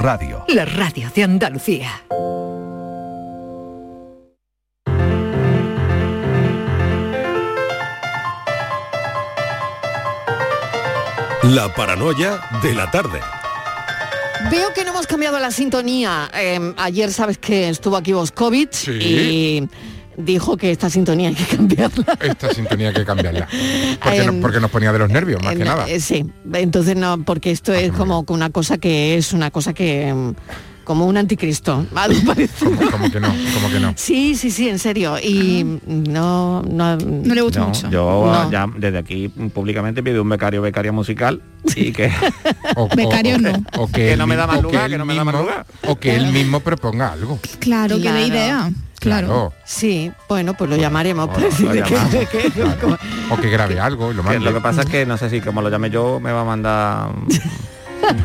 Radio. La radio de Andalucía. La paranoia de la tarde. Veo que no hemos cambiado la sintonía. Eh, ayer sabes que estuvo aquí Boscovich y dijo que esta sintonía hay que cambiarla. Esta sintonía hay que cambiarla. Porque, Em, no- porque nos ponía de los nervios, más que Eh, nada. eh, sí, entonces no, porque esto es como que una cosa que es una cosa que mm, como un anticristo. algo parecido. Como que no, como que no. Sí, sí, sí, en serio. Y no, no, No le gusta No, mucho. yo No. ya desde aquí públicamente pido un becario becaria musical y que O, Becario o- no. o que, Que no me da más o lugar, que no me da más mismo- lugar. O que él mismo proponga algo. Claro, que Claro. la idea. Claro. Sí, bueno, pues lo llamaremos. Bueno, que- llamamos. que- O que grabe algo y lo mande. lo que pasa es que no sé si como lo llame yo me va a mandar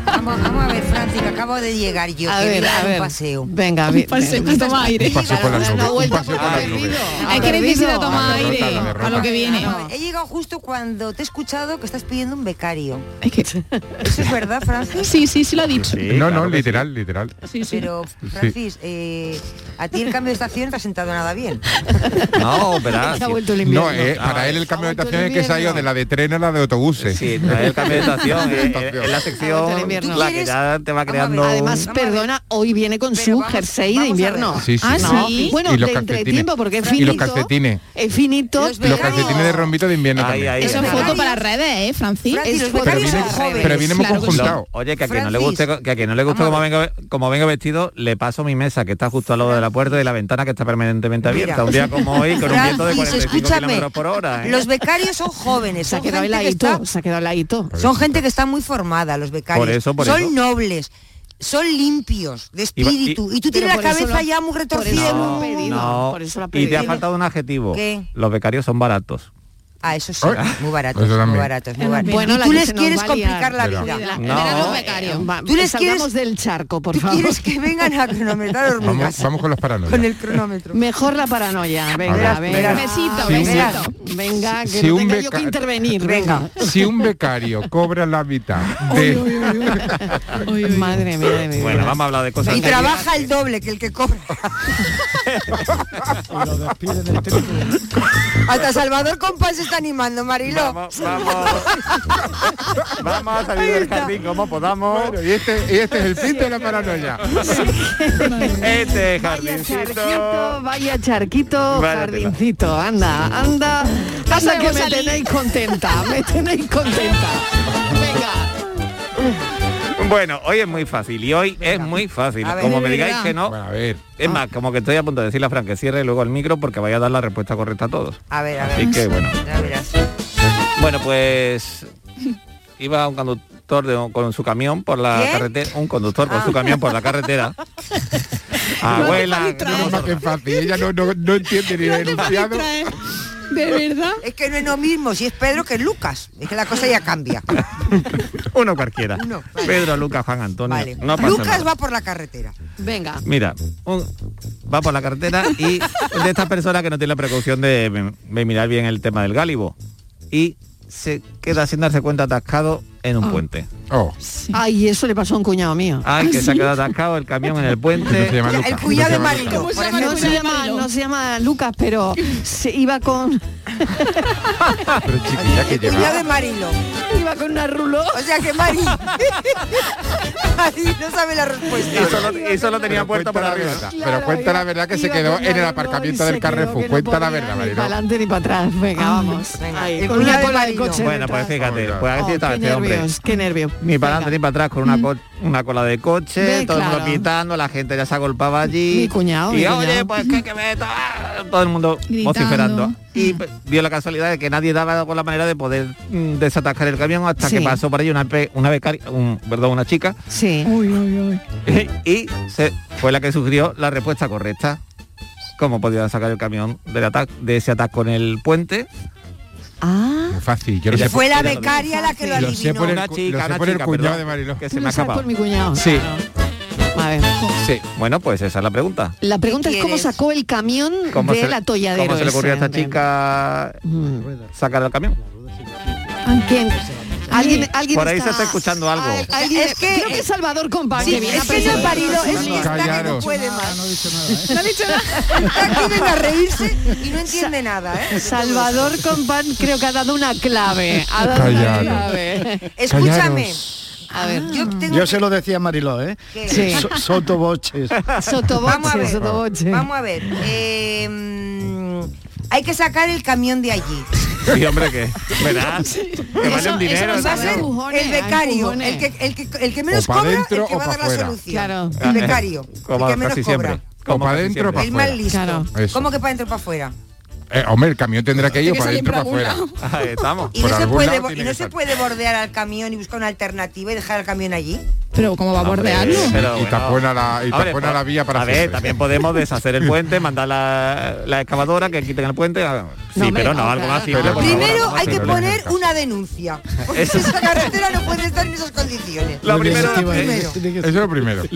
Vamos, vamos a ver, Francis, que acabo de llegar yo, a que ver, a ver. un paseo. Venga, Un paseo para tomar aire. Un paseo por las nubes. Hay que necesita tomar La derrota, aire para lo que viene. No, he llegado justo cuando te he escuchado que estás pidiendo un becario. Es ¿Eso es verdad, Francis? Sí, sí, sí lo ha dicho. Sí, no, no, literal, literal. Sí. Pero, Francis, eh, a ti el cambio de estación te ha sentado nada bien. no verás Se ha sí. vuelto el invierno. No, eh, Ah, para él el cambio de estación es que se ha ido de la de tren a la de autobuses. Sí, es el cambio de estación, es, es- es la vuelto el sección invierno. la ¿Tú que quieres? ya te va Vamos a ver. creando Además, perdona, hoy viene con Pero su vamos- jersey de vamos invierno. ver. Sí, sí. Ah, sí. sí. Bueno, Y los de entretiempo, porque es Y finito. los calcetines. Es finito, Los Y los calcetines de rombito de invierno también. ahí. Eso es foto para redes, ¿eh, Francis? Francis, Es los foto Pero viene, pero Claro sí. conjuntado. Oye, que a quien no le guste, que a quien no le guste como vengo, como vengo vestido, le paso mi mesa que está justo al lado de la puerta y de la ventana que está permanentemente Mira. abierta. Un día como hoy, con un viento de Francis, 45 escúchame, kilómetros por hora. ¿eh? los becarios son jóvenes, se ha quedado heladito, está, se ha quedado son gente que está muy formada, los becarios. Por eso, por son eso. nobles. Son limpios de Y va- y- espíritu y, tú tienes la cabeza lo- ya muy por retorcida. No, por eso lo ha y te ha faltado un adjetivo. ¿Qué? Los becarios son baratos. Ah, eso sí, muy baratos, Eso muy baratos, muy Es baratos. Bueno, y tú que les quieres complicar la Pero- vida. No. Tú les salgamos quieres- del charco, por Tú favor. quieres que vengan a cronometrar Vamos, hormigas vamos con los paranoias. con el cronómetro. Mejor la paranoia. Venga, venga. Besito, besito. Venga, que Si no un tenga yo que intervenir. Venga. Si un becario cobra la mitad de... Madre mía de mi Bueno, vida. vamos a hablar de cosas Y serias. trabaja el doble que el que cobra. Hasta Salvador Compás se está animando, Mariló. Vamos, vamos. vamos a salir del jardín como podamos. Bueno, y este, y este es el fin de la paranoia. Este Vaya jardincito. charquito, vaya charquito, Vaya jardincito. Anda, anda. Anda que me tenéis contenta, me tenéis contenta. Venga. Bueno, hoy es muy fácil y hoy es muy fácil. Ver. como me digáis que no, Bueno, a ver. es más, como que estoy a punto de decirle a Fran que cierre luego el micro porque vaya a dar la respuesta correcta a todos. A ver, a ver. Así que bueno. Ya verás. Bueno, pues iba un conductor de- con su camión por la carretera, un conductor con Ah. su camión por la carretera. Abuela, mal que es fácil. Ella no, no, no entiende ni el enunciado. De verdad. Es que no es lo mismo si es Pedro que es Lucas. Es que la cosa ya cambia. uno cualquiera. Uno, vale. Pedro, Lucas, Juan Antonio. Vale. No pasa Lucas nada. va por la carretera. Venga. Mira, un- va por la carretera y de estas personas que no tienen la precaución de, de mirar bien el tema del gálibo. Y se queda sin darse cuenta atascado en un puente. Oh, Ay, eso le pasó a un cuñado mío. Ay, que se ha quedado atascado el camión en el se puente. El cuñado de Marilo. Lucas. ¿Cómo se por llama ejemplo. No se, llama, no se llama Lucas, pero se iba con Pero chiquilla que El cuñado de lleva. Marilo. iba con una rulo. O sea que Mari. Mari no sabe la respuesta. Y solo, y solo tenía cuenta la arriba. verdad. Pero cuenta la verdad que se quedó en el aparcamiento del Carrefour. Cuenta la verdad, Ni Mariló. para adelante ni para atrás. Venga, vamos. Venga, con una de cola del Marilo. coche. Bueno, pues fíjate, pues así Oh, estaba este hombre. Nervios, qué nervios. Ni para adelante ni para atrás con una, co- una cola de coche, Ve, todo el claro. mundo pitando, la gente ya se agolpaba allí. Mi cuñado, Y mi oye, cuñado. pues que, que me ta-", todo el mundo Gritando. vociferando. Y pues, dio la casualidad de que nadie daba con la manera de poder mm, desatascar el camión hasta Sí. que pasó por ahí una pe- una becaria, un, perdón, una chica Sí. Uy, uy, uy. y se, fue la que sugirió la respuesta correcta. ¿Cómo podía sacar el camión del de ese atasco en el puente? Ah, Muy fácil. Yo sé le por, Fue la becaria la que lo lo sé adivinó. por el, Una chica, lo sé una por el chica, cuñado perdón. de Mariló. Que se me ha escapado. por mi cuñado. Sí, A ver. sí. Bueno, pues esa es la pregunta. La pregunta es cómo sacó el camión ¿Cómo se, del atolladero. ¿Cómo se le ocurrió a esta chica Mm. sacar el camión? ¿A quién? Alguien, alguien Por ahí se está escuchando algo. Al- alguien- Es que- creo que es Salvador Compán Sí, que es que no presentar. Marilo es lista que no puede más. No ha dicho nada. Está aquí viene a reírse y no entiende nada, ¿eh? Salvador Compán creo que ha dado una clave. Ha dado una Callaros. clave. Escúchame. A ver. Yo tengo Yo se lo decía a Mariló, ¿eh? que- Sí. So- sotoboches. Sotoboche, Vamos a ver. Vamos a ver. eh, hay que sacar el camión de allí. Sí, hombre, que verás. Que vale Eso- un dinero. eso el becario, el que, el, que, el que menos cobra, dentro el que va a dar la fuera. solución. Claro. El becario, Como el que menos casi cobra. siempre. Como pa' casi dentro o pa' siempre. El más listo. Claro. ¿Cómo que para adentro para afuera? Eh, hombre, el camión tendrá que ir para adentro para afuera. Ahí estamos. Y no, se puede, y no se puede bordear al camión y buscar una alternativa y dejar el camión allí. Pero ¿cómo va a bordearlo? pero Y bueno. tapona la, y Hombre, tapona la vía para A ver, siempre. también podemos deshacer el puente, mandar la, la excavadora que quiten el puente. Sí, No, pero no, no, algo más claro. simple. Pero por favor, Primero hay que poner una denuncia. Porque esa carretera no puede estar en esas condiciones. Lo primero, Eso es lo eh, primero. Eso es lo primero. es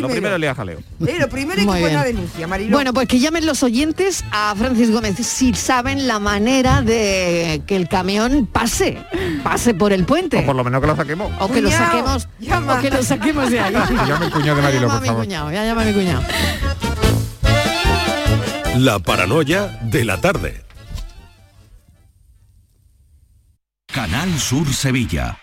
lo primero. jaleo. Eh, lo primero hay Muy que poner una denuncia. Bueno, pues que llamen los oyentes a Francis Gómez si saben la manera de que el camión pase, pase por el puente. O por lo menos que lo saquemos. O que lo saquemos, llama. o que lo saquemos de ahí. Llama el cuñado de a por favor. cuñado, ya llama a mi cuñado. La paranoia de la tarde. Canal Sur Sevilla.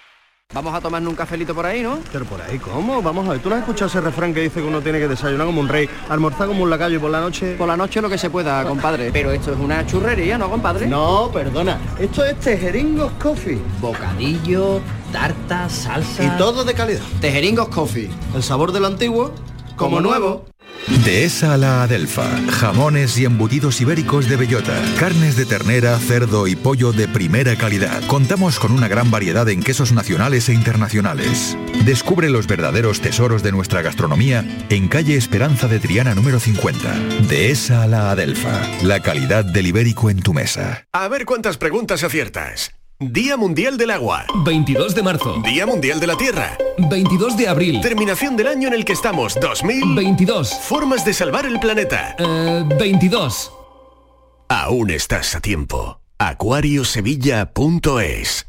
Vamos a tomarnos un cafelito por ahí, ¿no? Pero por ahí, ¿cómo? Vamos a ver, ¿tú no has escuchado ese refrán que dice que uno tiene que desayunar como un rey, almorzar como un lacayo y por la noche... Por la noche lo que se pueda, compadre. Pero esto es una churrería, ¿no, compadre? No, perdona, esto es Tejeringos Coffee Bocadillo, tarta, salsa... y todo de calidad. Tejeringos Coffee. El sabor del antiguo, como nuevo. Dehesa a la Adelfa. Jamones y embutidos ibéricos de bellota. Carnes de ternera, cerdo y pollo de primera calidad. Contamos con una gran variedad en quesos nacionales e internacionales. Descubre los verdaderos tesoros de nuestra gastronomía en calle Esperanza de Triana número 50. Dehesa a la Adelfa. La calidad del ibérico en tu mesa. A ver cuántas preguntas aciertas. Día Mundial del Agua. 22 de marzo, Día Mundial de la Tierra. 22 de abril, Terminación del año en el que estamos. 2000. 22, Formas de salvar el planeta. eh, 22. Aún estás a tiempo. Acuariosevilla.es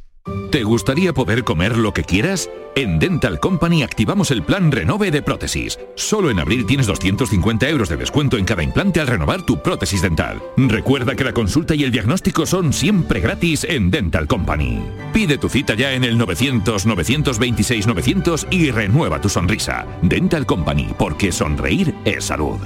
¿Te gustaría poder comer lo que quieras? En Dental Company activamos el plan Renove de prótesis. Solo en abril tienes 250 euros de descuento en cada implante al renovar tu prótesis dental. Recuerda que la consulta y el diagnóstico son siempre gratis en Dental Company. Pide tu cita ya en el 900-926-900 y renueva tu sonrisa. Dental Company, porque sonreír es salud.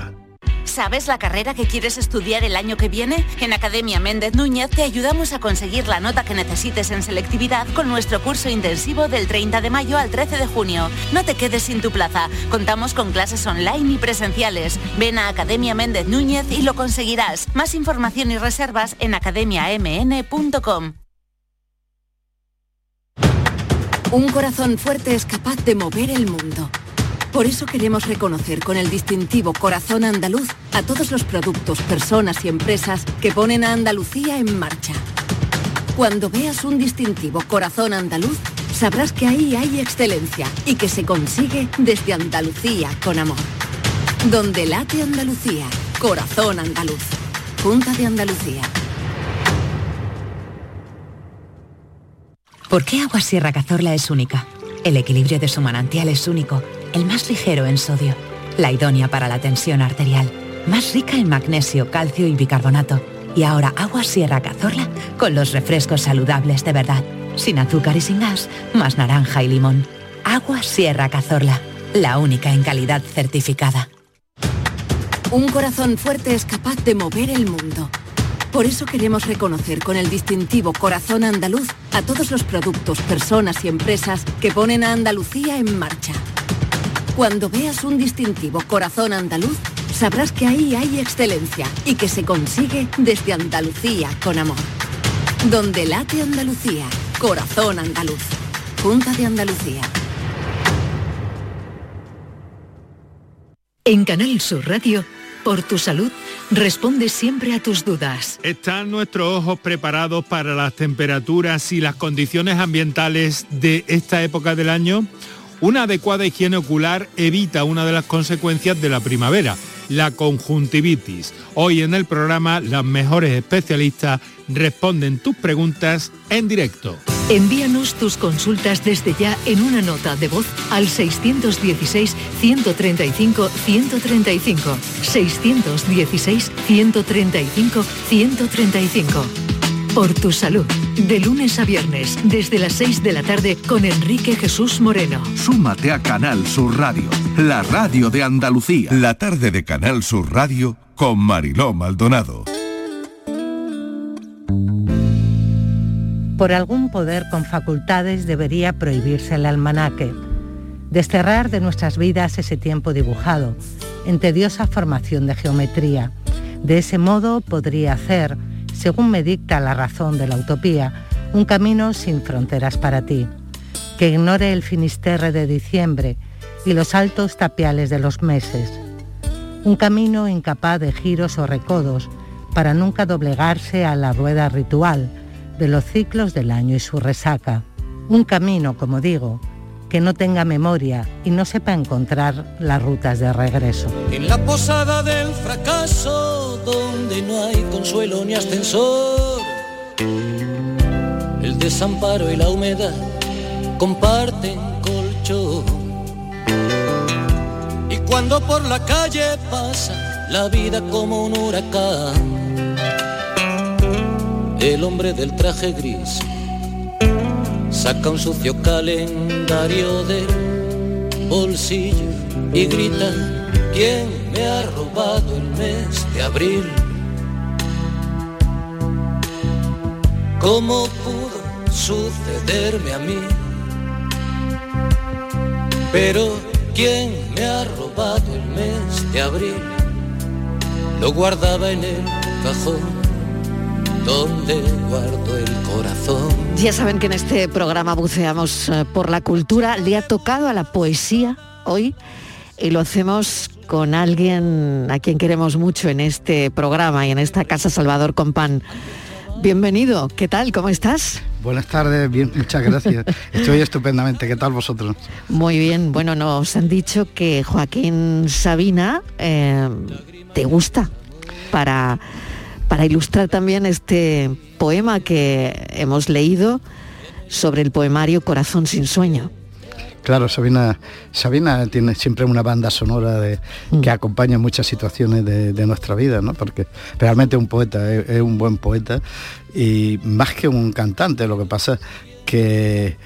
¿Sabes la carrera que quieres estudiar el año que viene? En Academia Méndez Núñez te ayudamos a conseguir la nota que necesites en selectividad con nuestro curso intensivo del 30 de mayo al 13 de junio. No te quedes sin tu plaza. Contamos con clases online y presenciales. Ven a Academia Méndez Núñez y lo conseguirás. Más información y reservas en academiamn.com. Un corazón fuerte es capaz de mover el mundo. Por eso queremos reconocer con el distintivo Corazón Andaluz a todos los productos, personas y empresas que ponen a Andalucía en marcha. Cuando veas un distintivo Corazón Andaluz, sabrás que ahí hay excelencia y que se consigue desde Andalucía con amor. Donde late Andalucía, Corazón Andaluz. Junta de Andalucía. ¿Por qué Agua Sierra Cazorla es única? El equilibrio de su manantial es único, el más ligero en sodio, la idónea para la tensión arterial, más rica en magnesio, calcio y bicarbonato. Y ahora Agua Sierra Cazorla con los refrescos saludables de verdad, sin azúcar y sin gas, más naranja y limón. Agua Sierra Cazorla, la única en calidad certificada. Un corazón fuerte es capaz de mover el mundo. Por eso queremos reconocer con el distintivo Corazón Andaluz a todos los productos, personas y empresas que ponen a Andalucía en marcha. Cuando veas un distintivo Corazón Andaluz, sabrás que ahí hay excelencia y que se consigue desde Andalucía con amor. Donde late Andalucía, Corazón Andaluz. Junta de Andalucía. En Canal Sur Radio, por tu salud, responde siempre a tus dudas. ¿Están nuestros ojos preparados para las temperaturas y las condiciones ambientales de esta época del año? Una adecuada higiene ocular evita una de las consecuencias de la primavera, la conjuntivitis. Hoy en el programa las mejores especialistas responden tus preguntas en directo. Envíanos tus consultas desde ya en una nota de voz al 616-135-135. 616-135-135. Por tu salud. De lunes a viernes, desde las 6 de la tarde, con Enrique Jesús Moreno. Súmate a Canal Sur Radio, la radio de Andalucía. La tarde de Canal Sur Radio con Mariló Maldonado. Por algún poder con facultades debería prohibirse el almanaque. Desterrar de nuestras vidas ese tiempo dibujado, en tediosa formación de geometría. De ese modo podría hacer, según me dicta la razón de la utopía, un camino sin fronteras para ti, que ignore el finisterre de diciembre y los altos tapiales de los meses. Un camino incapaz de giros o recodos para nunca doblegarse a la rueda ritual de los ciclos del año y su resaca. Un camino, como digo, que no tenga memoria y no sepa encontrar las rutas de regreso. En la posada del fracaso, donde no hay consuelo ni ascensor, el desamparo y la humedad comparten colchón. Y cuando por la calle pasa la vida como un huracán, el hombre del traje gris saca un sucio calendario del bolsillo y grita, ¿quién me ha robado el mes de abril? ¿Cómo pudo sucederme a mí? Pero ¿quién me ha robado el mes de abril? Lo guardaba en el cajón donde guardo el corazón. Ya saben que en este programa buceamos eh, por la cultura. Le ha tocado a la poesía hoy y lo hacemos con alguien a quien queremos mucho en este programa y en esta casa Salvador Compán. Bienvenido, ¿qué tal? ¿Cómo estás? Buenas tardes, bien, muchas gracias. Estoy estupendamente, ¿qué tal vosotros? Muy bien, bueno, nos han dicho que Joaquín Sabina eh, te gusta para para ilustrar también este poema que hemos leído sobre el poemario Corazón sin sueño. Claro, Sabina, Sabina tiene siempre una banda sonora de, que acompaña muchas situaciones de, nuestra vida, ¿no? Porque realmente es un poeta, es, es, un buen poeta y más que un cantante, lo que pasa que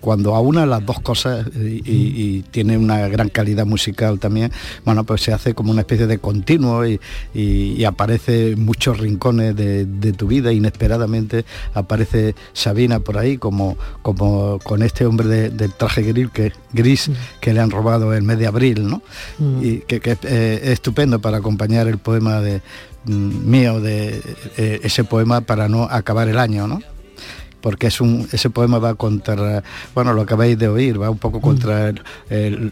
cuando aúna las dos cosas y, tiene una gran calidad musical también, bueno, pues se hace como una especie de continuo y, aparece en muchos rincones de, tu vida, inesperadamente aparece Sabina por ahí, como, como con este hombre del traje gris que, gris que le han robado el mes de abril, ¿no? Mm. Y que, eh, es estupendo para acompañar el poema de mm, mío de eh, ese poema para no acabar el año, ¿no? Porque es un, ese poema va contra, bueno, lo acabáis de oír, va un poco contra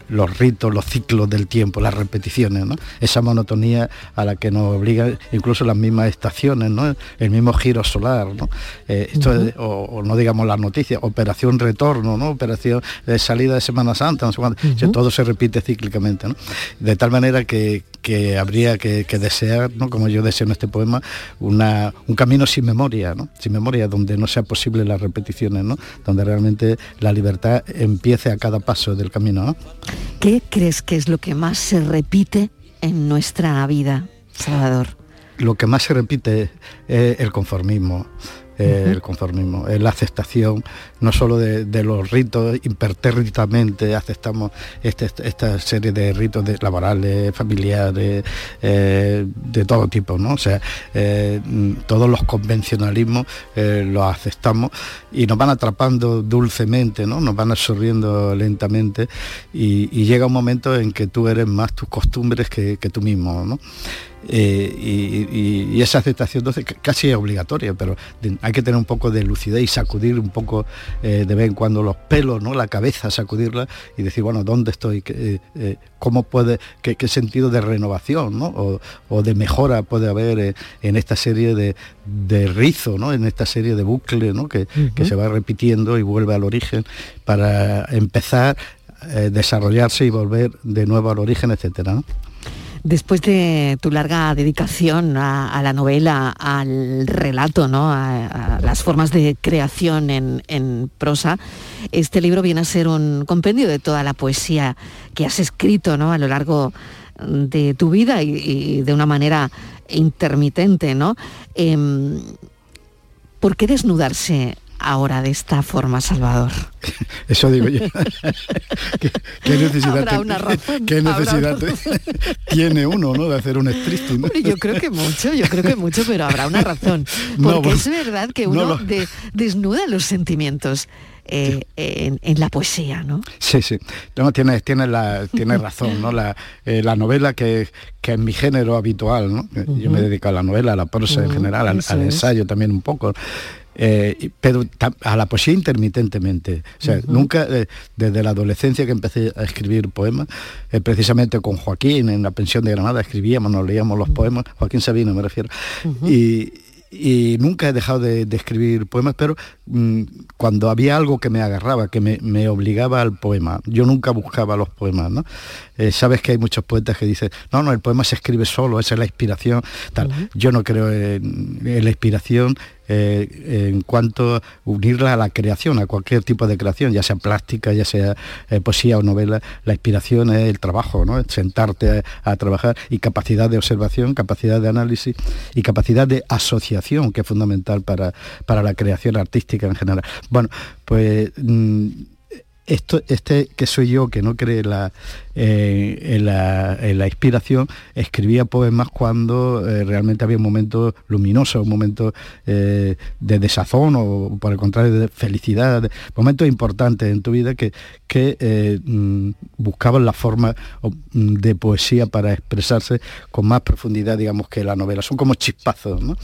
los ritos, los ciclos del tiempo, las repeticiones, ¿no? esa monotonía a la que nos obligan incluso las mismas estaciones, ¿no? el mismo giro solar, ¿no? Eh, esto o, no digamos las noticias, operación retorno, ¿no? operación de salida de Semana Santa, no sé cuánto, todo se repite cíclicamente, ¿no? de tal manera que, que habría que, desear, ¿no? como yo deseo en este poema, una, un camino sin memoria, ¿no? sin memoria, donde no sea posible las repeticiones, ¿no? donde realmente la libertad empiece a cada paso del camino. ¿Qué crees que es lo que más se repite en nuestra vida, Salvador? Lo que más se repite es el conformismo el conformismo, es la aceptación no solo de, los ritos, impertérritamente aceptamos este, esta serie de ritos laborales, familiares, eh, de todo tipo, ¿no? O sea, eh, todos los convencionalismos eh, los aceptamos y nos van atrapando dulcemente, ¿no? Nos van absorbiendo lentamente y, llega un momento en que tú eres más tus costumbres que, que tú mismo, ¿no? Eh, y, esa aceptación entonces casi es obligatoria, pero hay que tener un poco de lucidez y sacudir un poco eh, de vez en cuando los pelos, ¿no? la cabeza, sacudirla y decir, bueno, ¿dónde estoy? Eh, ¿Cómo puede, qué, sentido de renovación o, de mejora puede haber en esta serie de, de rizo, ¿no? en esta serie de bucle ¿no? que, que se va repitiendo y vuelve al origen para empezar, desarrollarse y volver de nuevo al origen, etcétera. Después de tu larga dedicación a, la novela, al relato, ¿no? a, las formas de creación en, prosa, este libro viene a ser un compendio de toda la poesía que has escrito ¿no? a lo largo de tu vida y, y de una manera intermitente, ¿no? Em, ¿Por qué desnudarse ahora de esta forma, Salvador? Eso digo yo. ¿Qué, qué necesidad, Habrá una razón, qué habrá necesidad una tiene uno ¿no? de hacer un striptease? yo creo que mucho, yo creo que mucho, pero habrá una razón. No, Porque bueno, es verdad que no uno lo- de- desnuda los sentimientos eh, en, en la poesía, ¿no? Sí, sí. No, tienes, tienes, la, tienes razón, ¿no? La, eh, la novela que, que es mi género habitual, ¿no? Yo me dedico a la novela, a la prosa en Ujú, general, al, ensayo también un poco. Eh, pero a la poesía intermitentemente. O sea, nunca, eh, desde la adolescencia que empecé a escribir poemas, eh, precisamente con Joaquín en la pensión de Granada, escribíamos, nos leíamos los poemas, Joaquín Sabino me refiero, y, y nunca he dejado de, de escribir poemas, pero mm, cuando había algo que me agarraba, que me, me obligaba al poema, yo nunca buscaba los poemas, ¿no? Eh, Sabes que hay muchos poetas que dicen, no, no, el poema se escribe solo, esa es la inspiración, tal. Yo no creo en, en la inspiración eh, en cuanto a unirla a la creación, a cualquier tipo de creación, ya sea plástica, ya sea eh, poesía o novela, la inspiración es el trabajo, ¿no? Sentarte a, a trabajar y capacidad de observación, capacidad de análisis y capacidad de asociación, que es fundamental para, para la creación artística en general. Bueno, pues mm, esto, este que soy yo, que no cree la, eh, en, la, inspiración, escribía poemas cuando eh, realmente había un momento luminoso, un momento eh, de desazón o por el contrario de felicidad, momentos importantes en tu vida que, que mm, buscaban la forma mm, de poesía para expresarse con más profundidad, digamos, que la novela. Son como chispazos, ¿no?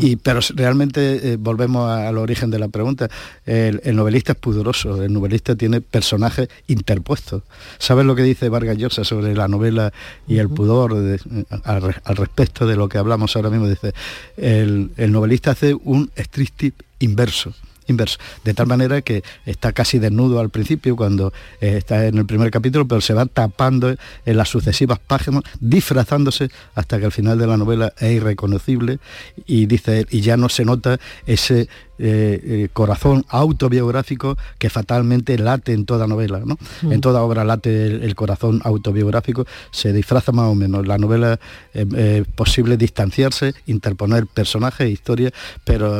Y, pero realmente eh, volvemos al origen de la pregunta. El, el novelista es pudoroso, el novelista tiene personajes interpuestos. ¿Sabes lo que dice Vargas Llosa sobre la novela y el pudor de- al, re- al respecto de lo que hablamos ahora mismo? Dice, el, el novelista hace un striptease inverso de tal manera que está casi desnudo al principio cuando eh, está en el primer capítulo, pero se va tapando en las sucesivas páginas, disfrazándose hasta que al final de la novela es irreconocible y dice y ya no se nota ese eh, eh, corazón autobiográfico que fatalmente late en toda novela, ¿no? Mm. En toda obra late el, el corazón autobiográfico, se disfraza más o menos. La novela eh, eh, es posible distanciarse, interponer personajes, historias, pero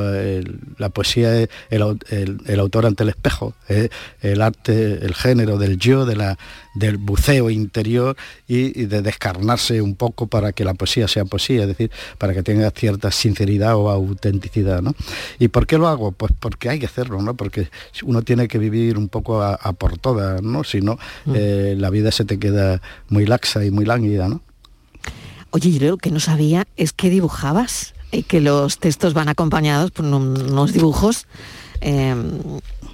la poesía es el, au- el- el autor ante el espejo, es el arte, el género del yo, de la, del buceo interior y, y de descarnarse un poco para que la poesía sea poesía, es decir, para que tenga cierta sinceridad o autenticidad. ¿no? ¿Y por qué lo hago? Pues porque hay que hacerlo, ¿no? porque uno tiene que vivir un poco a, a por todas, ¿no? si no, eh, la vida se te queda muy laxa y muy lánguida. ¿no? Oye, yo lo que no sabía es que dibujabas y que los textos van acompañados por un- unos dibujos eh,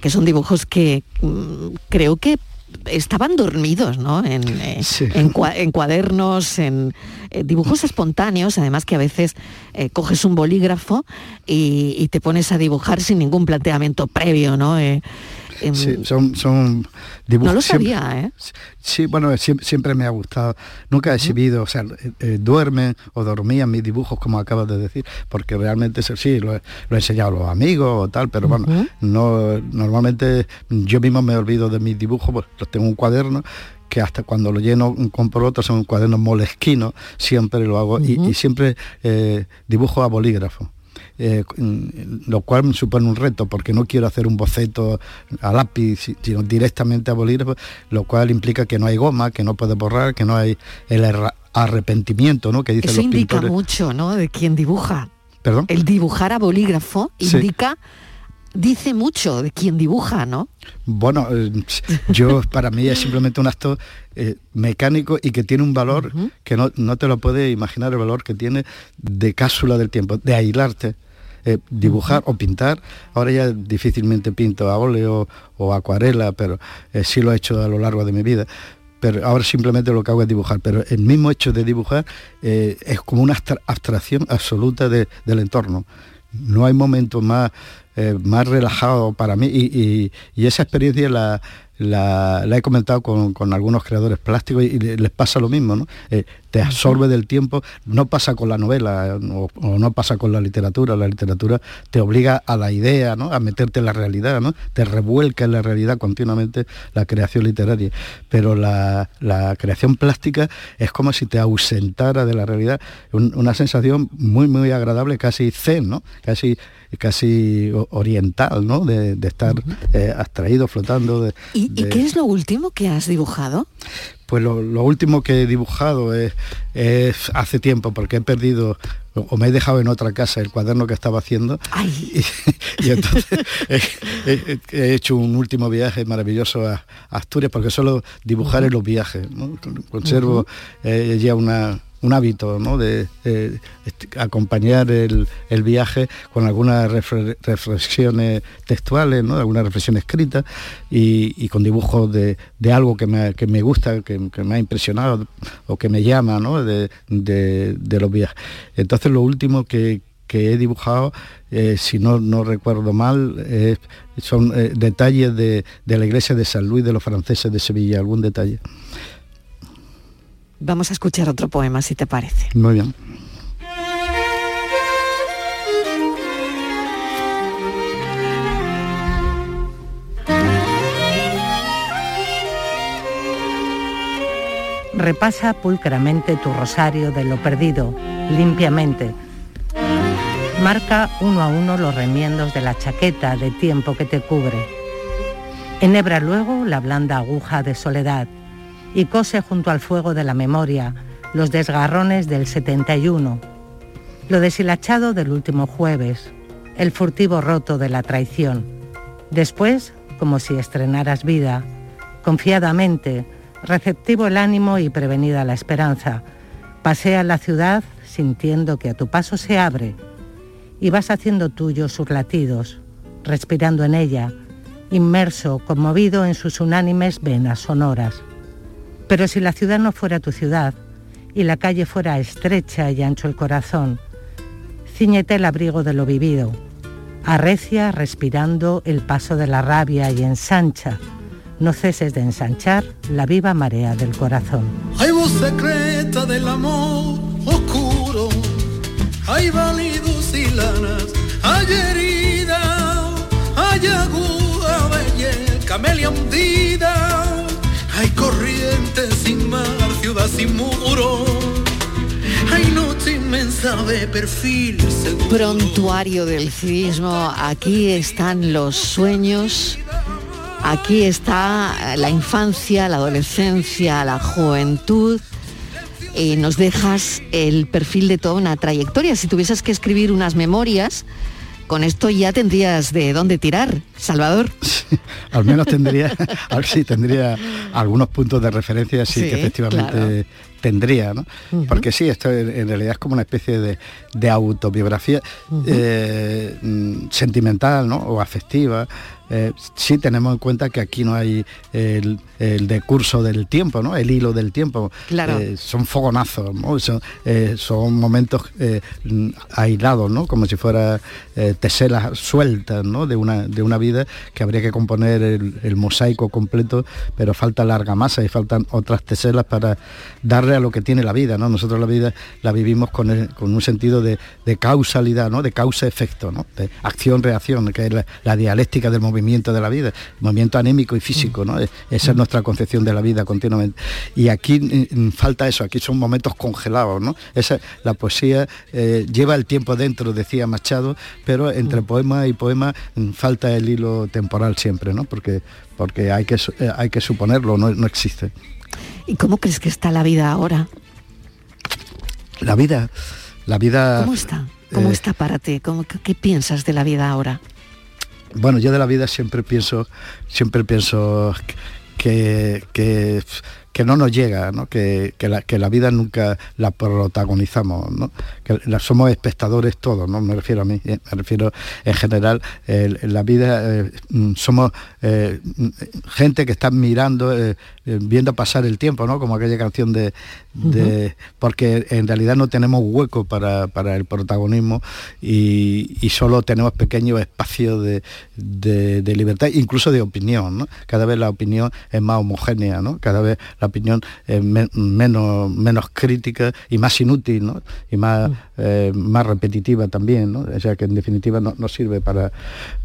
que son dibujos que mm, creo que estaban dormidos, ¿no? En, eh, en cua- en cuadernos, en eh, dibujos espontáneos, además que a veces eh, coges un bolígrafo y, y te pones a dibujar sin ningún planteamiento previo, ¿no? Sí, son, son dibujos. no lo siempre- sabía, ¿eh? Sí, bueno, siempre, siempre me ha gustado. Nunca he exhibido, o sea, eh, eh, duermen o dormían mis dibujos, como acabas de decir, porque realmente sí, lo, he- lo he enseñado a los amigos o tal, pero bueno, no, normalmente yo mismo me olvido de mis dibujos, pues los tengo en un cuaderno que hasta cuando lo lleno compro otros son cuadernos molesquinos, siempre lo hago y, y siempre eh, dibujo a bolígrafo. Eh, lo cual me supone un reto porque no quiero hacer un boceto a lápiz si- sino directamente a bolígrafo lo cual implica que no hay goma que no puede borrar que no hay el arrepentimiento no que dicen Eso los indica pintores mucho, ¿no? De quien dibuja. perdón El dibujar a bolígrafo Sí. indica, dice mucho de quien dibuja, ¿no? Bueno, eh, yo para mí es simplemente un acto eh, mecánico y que tiene un valor que no, no te lo puedes imaginar el valor que tiene de cápsula del tiempo, de aislarte. Eh, dibujar o pintar, ahora ya difícilmente pinto a óleo o acuarela, pero eh, sí lo he hecho a lo largo de mi vida. Pero ahora simplemente lo que hago es dibujar, pero el mismo hecho de dibujar eh, es como una abstra- abstracción absoluta de- del entorno. No hay momento más, más relajado para mí y, y- y esa experiencia la, la, la he comentado con, con algunos creadores plásticos y, le- les pasa lo mismo, ¿no? Eh, te absorbe del tiempo, no pasa con la novela o, o no pasa con la literatura, la literatura te obliga a la idea, ¿no? A meterte en la realidad, ¿no? Te revuelca en la realidad continuamente la creación literaria. Pero la, la creación plástica es como si te ausentara de la realidad, Un- una sensación muy, muy agradable, casi zen, ¿no? Casi casi oriental, ¿no? De, de estar eh, abstraído, flotando. De, ¿Y, y de- qué es lo último que has dibujado? pues lo, lo último que he dibujado es, es hace tiempo, porque he perdido o me he dejado en otra casa el cuaderno que estaba haciendo y, y entonces he, he- he hecho un último viaje maravilloso a, Asturias porque suelo dibujar en los viajes conservo eh, ya una un hábito ¿no? de acompañar el, el viaje con algunas reflexiones textuales, ¿no? alguna reflexión escrita y, y con dibujos de, de algo que me, que me gusta, que, que me ha impresionado o que me llama ¿no? de, de- los viajes. Entonces lo último que, que he dibujado, eh, si no, no recuerdo mal, son eh, detalles de, de la iglesia de San Luis de los franceses de Sevilla, algún detalle. Vamos a escuchar otro poema, si te parece. Muy bien. Repasa pulcramente tu rosario de lo perdido, limpiamente. Marca uno a uno los remiendos de la chaqueta de tiempo que te cubre. Enhebra luego la blanda aguja de soledad y cose junto al fuego de la memoria los desgarrones del 71, lo deshilachado del último jueves, el furtivo roto de la traición. Después, como si estrenaras vida, confiadamente, receptivo el ánimo y prevenida la esperanza, pasea la ciudad sintiendo que a tu paso se abre y vas haciendo tuyos sus latidos, respirando en ella, inmerso, conmovido en sus unánimes venas sonoras. Pero si la ciudad no fuera tu ciudad y la calle fuera estrecha y ancho el corazón, ciñete el abrigo de lo vivido, arrecia respirando el paso de la rabia y ensancha, no ceses de ensanchar la viva marea del corazón. Hay voz secreta del amor oscuro, hay y lanas, hay herida, hay bella, camelia hundida, hay corrientes sin mar, ciudad sin muro, hay noche inmensa de perfil. Prontuario del civismo, aquí están los sueños, aquí está la infancia, la adolescencia, la juventud. Y nos dejas el perfil de toda una trayectoria. Si tuvieses que escribir unas memorias, con esto ya tendrías de dónde tirar, Salvador. Al menos tendría, a ver si tendría algunos puntos de referencia, sí, Sí, que efectivamente claro. tendría, ¿no? Porque sí, esto en, realidad es como una especie de, de autobiografía eh, mm, sentimental, ¿no? O afectiva. Eh, sí tenemos en cuenta que aquí no hay el, el decurso del tiempo, ¿no? El hilo del tiempo. Claro. Eh, son fogonazos, ¿no? Son, eh, son momentos eh, aislados, ¿no? Como si fuera teselas sueltas, ¿no? De una, de una vida que habría que componer el, el mosaico completo, pero falta larga masa y faltan otras teselas para darle a lo que tiene la vida, ¿no? Nosotros la vida la vivimos con, el- con un sentido de, de causalidad, ¿no? De causa-efecto, ¿no? De acción-reacción, que es la, la dialéctica del movimiento de la vida, movimiento anémico y físico, ¿no? Es- Esa es nuestra concepción de la vida continuamente. Y aquí mm, falta eso, aquí son momentos congelados, ¿no? Esa, la poesía eh, lleva el tiempo dentro, decía Machado, pero entre poema y poema mm, falta el hilo temporal siempre, ¿no? Porque, porque hay, que, eh, hay que suponerlo, no, no existe. ¿Y cómo crees que está la vida ahora? La vida, la vida... ¿Cómo está? ¿Cómo eh, está para ti? ¿Cómo, qué piensas de la vida ahora? Bueno, yo de la vida siempre pienso, siempre pienso que, que, no nos llega, ¿no? Que, que la, que la vida nunca la protagonizamos, ¿no? que la, somos espectadores todos, no me refiero a mí, eh, me refiero en general, en la vida eh, mm, somos eh, mm, gente que está mirando viendo pasar el tiempo, ¿no? Como aquella canción de, de- porque en realidad no tenemos hueco para, para el protagonismo y, y solo tenemos pequeños espacios de, de- de libertad, incluso de opinión, ¿no? Cada vez la opinión es más homogénea, ¿no? Cada vez la opinión es me- menos, menos crítica y más inútil, ¿no? Y más, eh, más repetitiva también, ¿no? O sea que en definitiva no, no sirve para,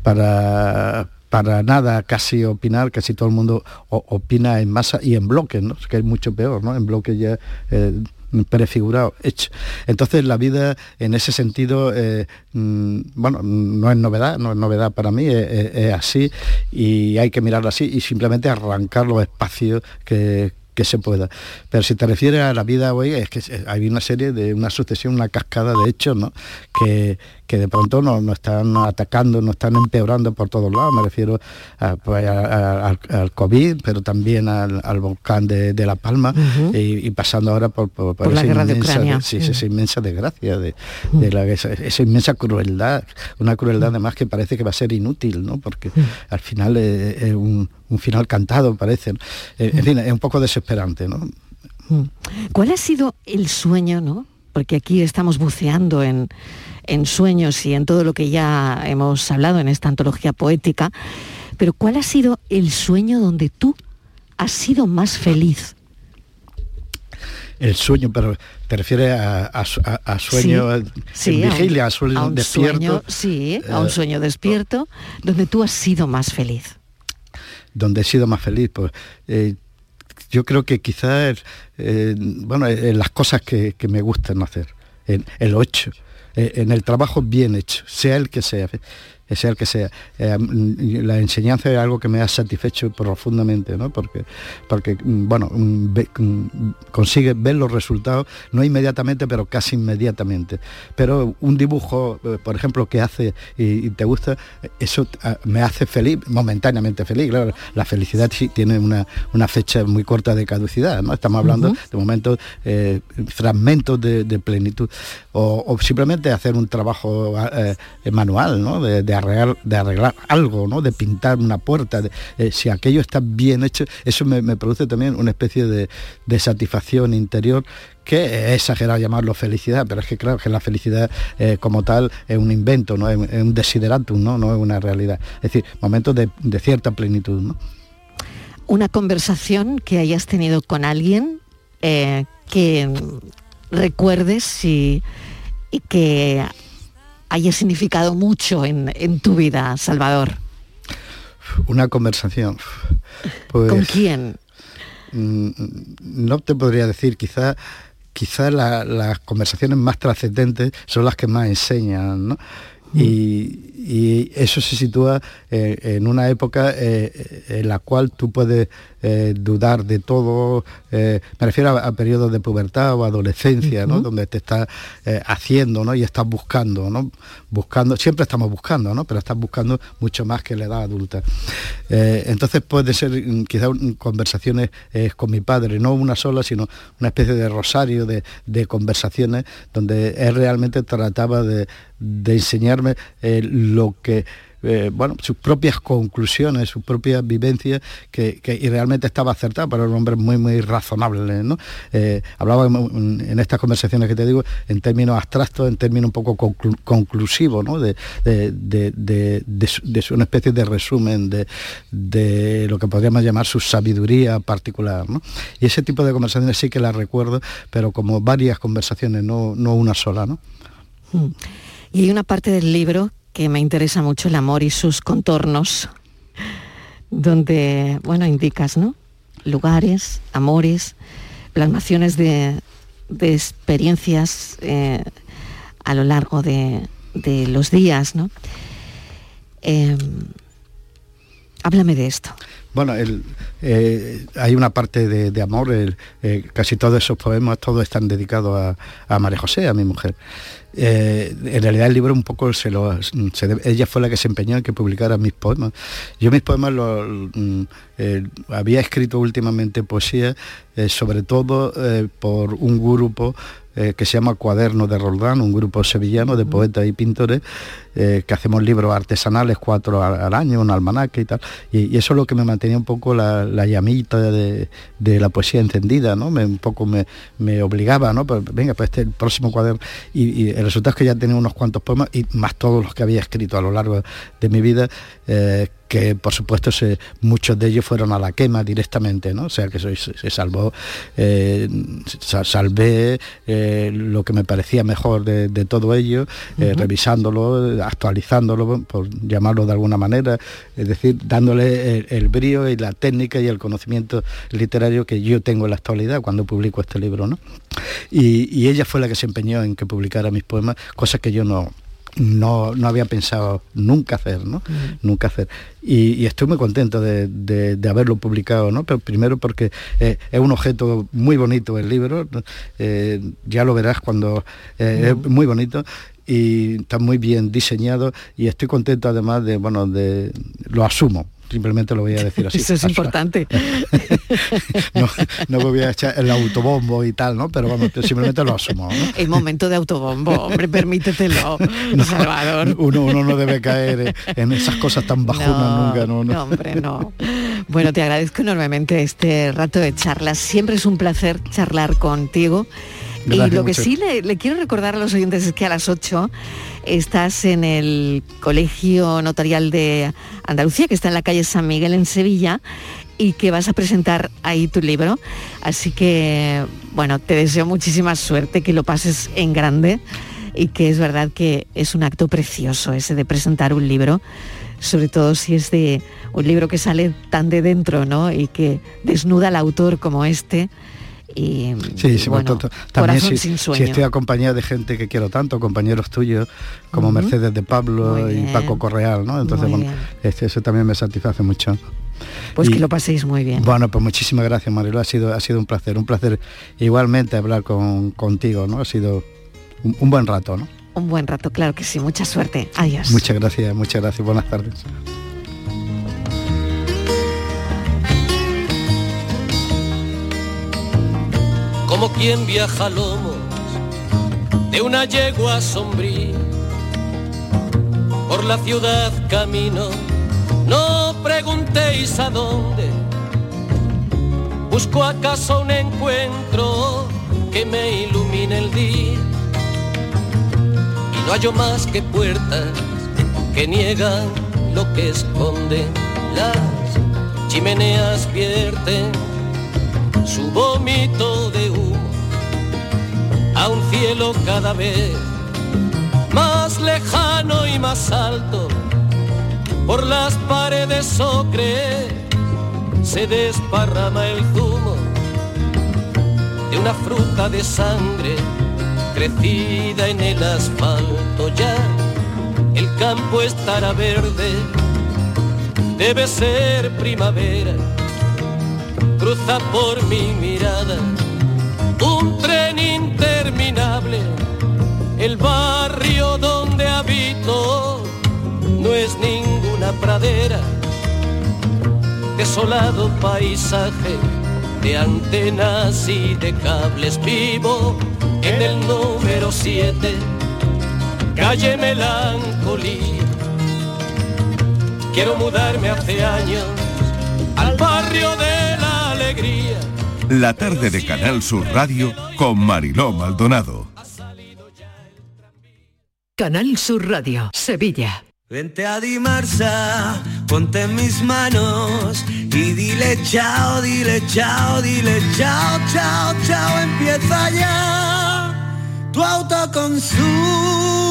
para para nada casi opinar, casi todo el mundo opina en masa y en bloque, ¿no? que es mucho peor, ¿no? En bloque ya eh, prefigurado, hecho. Entonces la vida en ese sentido, eh, mm, bueno, no es novedad, no es novedad para mí, es, así y hay que mirarlo así y simplemente arrancar los espacios que se pueda. Pero si te refieres a la vida hoy, es que hay una serie de una sucesión, una cascada de hechos, ¿no? Que, que de pronto nos, nos están atacando, nos están empeorando por todos lados. Me refiero a, pues, a- a- al, al COVID, pero también al, al volcán de, de La Palma y, y pasando ahora por, por, Por la esa guerra de Ucrania. sí, Mm. esa inmensa desgracia de, de la, esa, esa inmensa crueldad, una crueldad además que parece que va a ser inútil, ¿no? Porque al final es un, un final cantado, parece. Eh, en fin, es un poco desesperante, ¿no? Mm. ¿Cuál ha sido el sueño, no? Porque aquí estamos buceando en, en sueños y en todo lo que ya hemos hablado en esta antología poética, pero ¿cuál ha sido el sueño donde tú has sido más feliz? El sueño, pero te refieres a, a a- a sueño Sí, en sí, a un- vigilia, a sueño a un despierto. sueño, sí, a un Eh, sueño despierto, donde tú has sido más feliz. donde he sido más feliz. Pues eh, yo creo que quizás, eh, bueno, en las cosas que, que me gustan hacer, en, lo hecho, eh, en el trabajo bien hecho, sea el que sea, sea el que sea. Eh, mm, la enseñanza es algo que me ha satisfecho profundamente, ¿no? Porque, porque mm, bueno, mm, ve- consigue ver los resultados, no inmediatamente, pero casi inmediatamente. Pero un dibujo, eh, por ejemplo, que hace y, y te gusta, eso ah, me hace feliz, momentáneamente feliz. Claro, la felicidad sí tiene una, una fecha muy corta de caducidad, ¿no? Estamos hablando de momentos, eh, fragmentos de, de plenitud. O, o simplemente hacer un trabajo eh, manual, ¿no? De, de arreglar, de arreglar algo, ¿no? De pintar una puerta. de- eh, si aquello está bien hecho, eso me, produce también una especie de, satisfacción interior que es exagerado llamarlo felicidad, pero es que claro que la felicidad eh, como tal es un invento, ¿no? Es, un desideratum, ¿no? no es una realidad. Es decir, momentos de, cierta plenitud. ¿no? Una conversación que hayas tenido con alguien eh, que recuerdes y que haya significado mucho en, en tu vida, Salvador. Una conversación. Pues, ¿Con quién? mm, No te podría decir, quizá quizá la- las conversaciones más trascendentes son las que más enseñan, ¿no? Y, y eso se sitúa eh, en una época eh, en la cual tú puedes eh, dudar de todo, eh, me refiero a, a periodos de pubertad o adolescencia, ¿no? donde te estás eh, haciendo ¿no? y estás buscando, ¿no? buscando, siempre estamos buscando, ¿no? pero estás buscando mucho más que la edad adulta. Entonces puede ser mm, quizá un- conversaciones con mi padre, no una sola, sino una especie de rosario de, de conversaciones donde él realmente trataba de, de enseñarme lo que eh, bueno, sus propias conclusiones, sus propias vivencias, que, que- y realmente estaba acertado, pero era un hombre muy, muy razonable. ¿no? Eh, hablaba en, estas conversaciones que te digo en términos abstractos, en términos un poco conclu- conclusivos, ¿no? de, de, de- de- una especie de resumen de, de lo que podríamos llamar su sabiduría particular. ¿no? Y ese tipo de conversaciones sí que las recuerdo, pero como varias conversaciones, no, no una sola. ¿no? Mm. Y hay una parte del libro que me interesa mucho, el amor y sus contornos, donde, bueno, indicas, ¿no? Lugares, amores, plasmaciones de, de experiencias eh, a lo largo de, de los días, ¿no? Eh, háblame de esto. Bueno, eh, hay una parte de, de amor, eh, casi todos esos poemas, todos están dedicados a, a María José, a mi mujer. Eh, en realidad el libro un poco se lo ella fue la que se empeñó en que publicara mis poemas. Yo mis poemas lo, mm, eh, había escrito últimamente poesía eh, sobre todo eh, por un grupo que se llama Cuaderno de Roldán, un grupo sevillano de poetas y pintores, que hacemos libros artesanales, cuatro al, año, un almanaque y tal. Y, y eso es lo que me mantenía un poco la, la llamita de, de la poesía encendida, ¿no? Me, un poco me, me obligaba, ¿no? Pues, venga, pues este es el próximo cuaderno. Y, y el resultado es que ya tenía unos cuantos poemas y más todos los que había escrito a lo largo de mi vida. Que por supuesto se- muchos de ellos fueron a la quema directamente, ¿no? O sea que se, salvó, eh, sa- salvé eh, lo que me parecía mejor de, de todo ello, eh, revisándolo, actualizándolo, por llamarlo de alguna manera, es decir, dándole el, el brío y la técnica y el conocimiento literario que yo tengo en la actualidad cuando publico este libro, ¿no? Y, y ella fue la que se empeñó en que publicara mis poemas, cosas que yo no, no, no había pensado nunca hacer, ¿no? Nunca hacer. Y, y estoy muy contento de, de- de haberlo publicado, ¿no? Pero primero porque eh, es un objeto muy bonito el libro. Eh, ya lo verás cuando eh, es muy bonito y está muy bien diseñado y estoy contento además de, bueno, de lo asumo. Simplemente lo voy a decir así. Eso es importante. No, no me voy a echar el autobombo y tal, ¿no? Pero vamos, simplemente lo asumo. ¿no? El momento de autobombo, hombre, permítetelo, Salvador. Uno, uno no debe caer en esas cosas tan bajunas No, nunca, ¿no? no, hombre, no. Bueno, te agradezco enormemente este rato de charlas. Siempre es un placer charlar contigo. Y lo que mucho. sí le, le quiero recordar a los oyentes es que a las 8 estás en el Colegio Notarial de Andalucía, que está en la calle San Miguel en Sevilla, y que vas a presentar ahí tu libro. Así que, bueno, te deseo muchísima suerte, que lo pases en grande y que es verdad que es un acto precioso ese de presentar un libro, sobre todo si es de un libro que sale tan de dentro, ¿no? Y que desnuda al autor como este. Y, Sí, sí, bueno, to- to- también si, sin si sueño. estoy acompañado de gente que quiero tanto, compañeros tuyos, como. Mercedes de Pablo Muy y bien. Paco Correal, ¿no? Entonces, bueno, este, eso también me satisface mucho. Pues Y- que lo paséis muy bien. Bueno, pues muchísimas gracias, Marilo. Ha sido, ha sido un placer, un placer igualmente hablar con, contigo, ¿no? Ha sido un, un buen rato, ¿no? Un buen rato, claro que sí. Mucha suerte. Adiós. Muchas gracias, muchas gracias. Buenas tardes. Como quien viaja lomos de una yegua sombría. Por la ciudad camino, no preguntéis a dónde. Busco acaso un encuentro que me ilumine el día. Y no hallo más que puertas que niegan lo que esconden. Las chimeneas vierten su vómito de humo a un cielo cada vez más lejano y más alto. Por las paredes ocre se desparrama el zumo de una fruta de sangre crecida en el asfalto. Ya el campo estará verde, debe ser primavera cruza por mi mirada un tren interminable. El barrio donde habito no es ninguna pradera, desolado paisaje de antenas y de cables vivo en el número 7, calle Melancolía. Quiero mudarme hace años al barrio de alegría. La tarde de Canal Sur Radio con Mariló Maldonado. Canal Sur Radio, Sevilla. Vente a Dimarsa, ponte en mis manos y dile chao, dile chao, dile chao, chao, chao, empieza ya tu autoconsumo,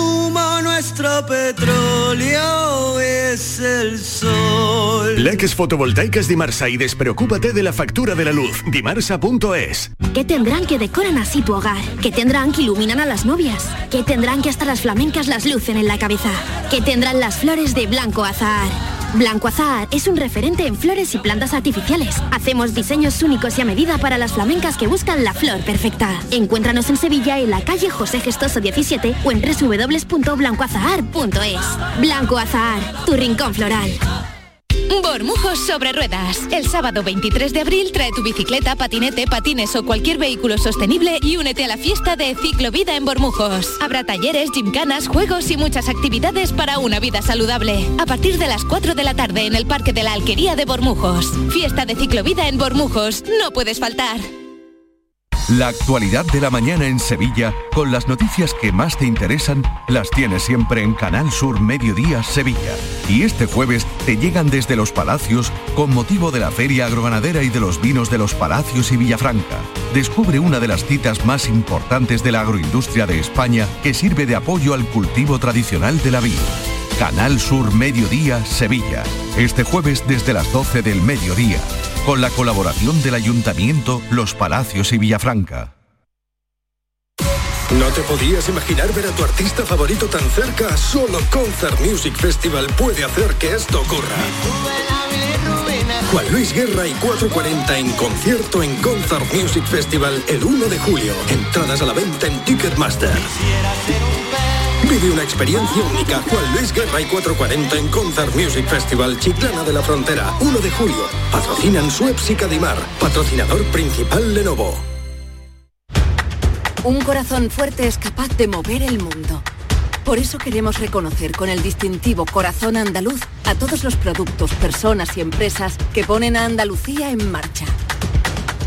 nuestro petróleo es el sol. Leques fotovoltaicas Dimarsa y despreocúpate de la factura de la luz. Dimarsa.es. ¿Qué tendrán que decoran así tu hogar? ¿Qué tendrán que iluminan a las novias? ¿Qué tendrán que hasta las flamencas las lucen en la cabeza? ¿Qué tendrán las flores de blanco azahar? Blanco Azahar es un referente en flores y plantas artificiales. Hacemos diseños únicos y a medida para las flamencas que buscan la flor perfecta. Encuéntranos en Sevilla en la calle José Gestoso 17 o en www.blancoazahar.es. Blanco Azahar, tu rincón floral. Bormujos sobre ruedas. El sábado 23 de abril trae tu bicicleta, patinete, patines o cualquier vehículo sostenible y únete a la fiesta de Ciclovida en Bormujos. Habrá talleres, gimcanas, juegos y muchas actividades para una vida saludable. A partir de las 4 de la tarde en el Parque de la Alquería de Bormujos. Fiesta de Ciclovida en Bormujos. No puedes faltar. La actualidad de la mañana en Sevilla, con las noticias que más te interesan, las tienes siempre en Canal Sur Mediodía Sevilla. Y este jueves te llegan desde Los Palacios con motivo de la Feria Agroganadera y de los vinos de Los Palacios y Villafranca. Descubre una de las citas más importantes de la agroindustria de España que sirve de apoyo al cultivo tradicional de la vid. Canal Sur Mediodía Sevilla. Este jueves desde las 12 del mediodía. Con la colaboración del Ayuntamiento, Los Palacios y Villafranca. ¿No te podías imaginar ver a tu artista favorito tan cerca? Solo Concert Music Festival puede hacer que esto ocurra. Juan Luis Guerra y 440 en concierto en Concert Music Festival el 1 de julio. Entradas a la venta en Ticketmaster. Vive una experiencia única. Juan Luis Guerra y 440 en Concert Music Festival Chiclana de la Frontera, 1 de julio. Patrocinan Suez y Cadimar. Patrocinador principal Lenovo. Un corazón fuerte es capaz de mover el mundo. Por eso queremos reconocer con el distintivo Corazón Andaluz a todos los productos, personas y empresas que ponen a Andalucía en marcha.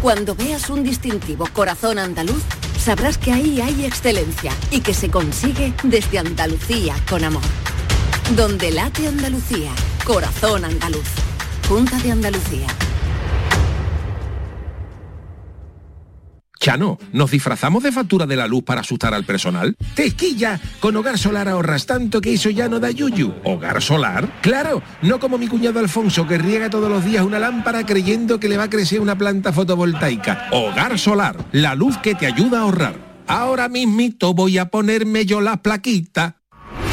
Cuando veas un distintivo Corazón Andaluz, sabrás que ahí hay excelencia y que se consigue desde Andalucía con amor. Donde late Andalucía, Corazón Andaluz. Junta de Andalucía. Chano, ¿nos disfrazamos de factura de la luz para asustar al personal? ¡Tequilla! Con Hogar Solar ahorras tanto que eso ya no da yuyu. ¿Hogar Solar? ¡Claro! No como mi cuñado Alfonso que riega todos los días una lámpara creyendo que le va a crecer una planta fotovoltaica. Hogar Solar, la luz que te ayuda a ahorrar. Ahora mismito voy a ponerme yo la plaquita.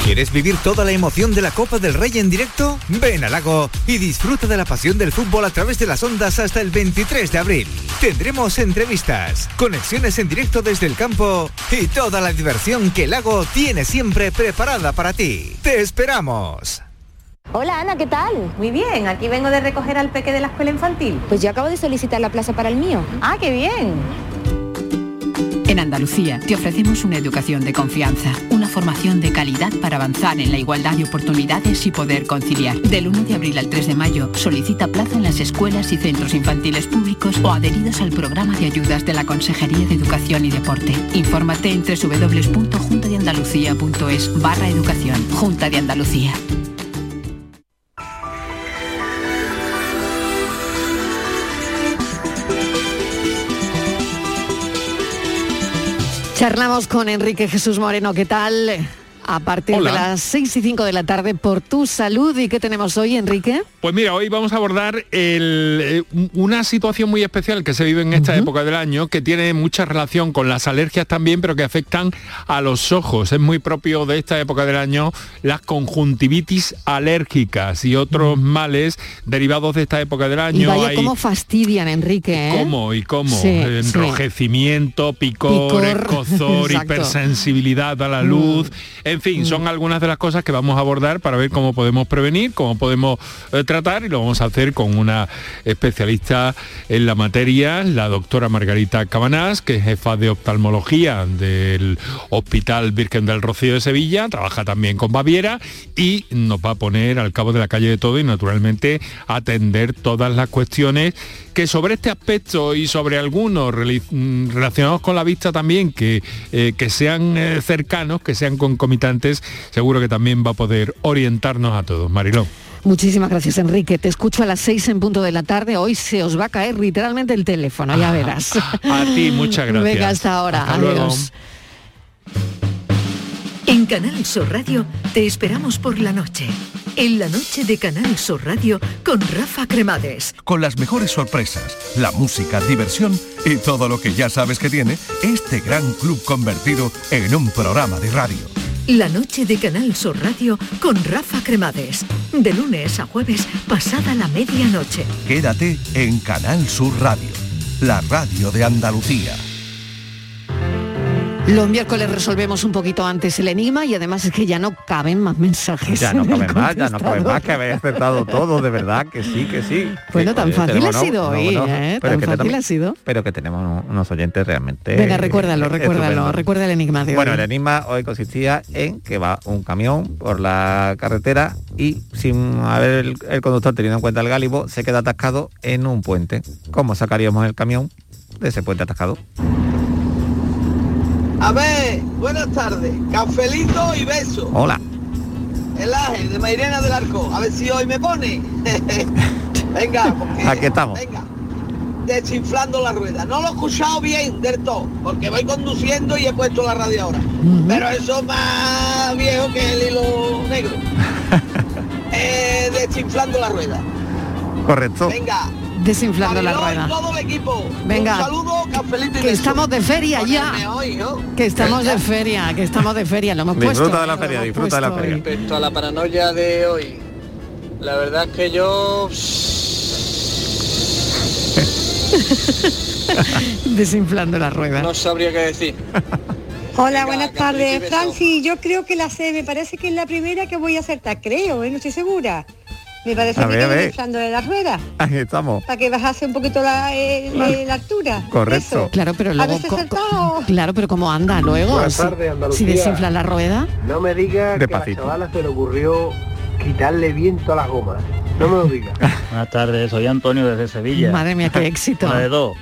¿Quieres vivir toda la emoción de la Copa del Rey en directo? Ven al lago y disfruta de la pasión del fútbol a través de las ondas hasta el 23 de abril. Tendremos entrevistas, conexiones en directo desde el campo y toda la diversión que el lago tiene siempre preparada para ti. ¡Te esperamos! Hola Ana, ¿qué tal? Muy bien, aquí vengo de recoger al peque de la escuela infantil. Pues yo acabo de solicitar la plaza para el mío. Ah, qué bien. En Andalucía te ofrecemos una educación de confianza, una formación de calidad para avanzar en la igualdad de oportunidades y poder conciliar. Del 1 de abril al 3 de mayo solicita plaza en las escuelas y centros infantiles públicos o adheridos al programa de ayudas de la Consejería de Educación y Deporte. Infórmate en www.juntadeandalucía.es barra educación. Junta de Andalucía. Charlamos con Enrique Jesús Moreno, ¿qué tal? A partir Hola. de las 6 y 5 de la tarde por tu salud. ¿Y qué tenemos hoy, Enrique? Pues mira, hoy vamos a abordar el, eh, una situación muy especial que se vive en esta época del año, que tiene mucha relación con las alergias también, pero que afectan a los ojos. Es muy propio de esta época del año las conjuntivitis alérgicas y otros males derivados de esta época del Y año. vaya Hay- cómo fastidian, Enrique. ¿eh? ¿Cómo y cómo? Sí, Enrojecimiento, picor, Picor, escozor, hipersensibilidad a la luz. En fin, son algunas de las cosas que vamos a abordar para ver cómo podemos prevenir, cómo podemos eh, tratar y lo vamos a hacer con una especialista en la materia, la doctora Margarita Cabanás, que es jefa de oftalmología del Hospital Virgen del Rocío de Sevilla, trabaja también con Baviera y nos va a poner al cabo de la calle de todo y naturalmente atender todas las cuestiones que sobre este aspecto y sobre algunos mm, relacionados con la vista también, que, eh, que sean eh, cercanos, que sean concomitantes, seguro que también va a poder orientarnos a todos. Marilón. Muchísimas gracias, Enrique. Te escucho a las 6 en punto de la tarde. Hoy se os va a caer literalmente el teléfono, ya verás. A ti, muchas gracias. Venga, hasta ahora. Hasta luego. Adiós. En Canal Sur Radio te esperamos por la noche. En la noche de Canal Sur Radio con Rafa Cremades. Con las mejores sorpresas, la música, diversión y todo lo que ya sabes que tiene este gran club convertido en un programa de radio. La noche de Canal Sur Radio con Rafa Cremades. de lunes a jueves, pasada la medianoche. Quédate en Canal Sur Radio, la radio de Andalucía. Los miércoles resolvemos un poquito antes el enigma y además es que ya no caben más mensajes. Ya no en el cabe más, ya no cabe contestador. más, que habéis acertado todo, de verdad, que sí, que sí. Bueno, Que, tan oye, fácil ha sido hoy, ¿eh? pero Tan que fácil tenemos- ha sido. Pero que tenemos unos- oyentes realmente... Venga, recuérdalo, recuérdalo, recuerda el enigma de Bueno, hoy. el enigma hoy consistía en que va un camión por la carretera y sin haber el, el conductor teniendo en cuenta el gálibo, se queda atascado en un puente. ¿Cómo sacaríamos el camión de ese puente atascado? A ver, buenas tardes. Cafelito y beso. Hola. El Ángel de Mairena del Arco. A ver si hoy me pone. venga, porque... Aquí estamos. Venga. Desinflando la rueda. No lo he escuchado bien del todo, porque voy conduciendo y he puesto la radio ahora. Pero eso es más viejo que el hilo negro. eh, desinflando la rueda. Correcto. Venga. Desinflando la Mariló rueda. todo el equipo. Venga. Un saludo, cafelito y Que estamos de feria ya. Ponerme hoy, ¿no? Que estamos de feria, que estamos de feria, lo hemos puesto. Disfruta de la feria, disfruta de la feria. Respecto a la paranoia de hoy, la verdad es que yo Desinflando la rueda. no sabría qué decir. Hola, buenas tardes. Francis, yo creo que la sé, me parece que es la primera que voy a acertar, creo, ¿eh? no estoy segura. Me parece A que ver, a estoy ver. inflando de la rueda, Ahí estamos. para que bajase un poquito la, eh, eh, la altura. Correcto. Claro, pero luego. Claro, pero ¿cómo anda luego? Buenas Si- tardes, si, desinfla la rueda. No me diga Despacito. que a la chavala se le ocurrió quitarle viento a las gomas. No me lo diga. Buenas tardes, soy Antonio desde Sevilla. Madre mía, qué éxito. Una de dos.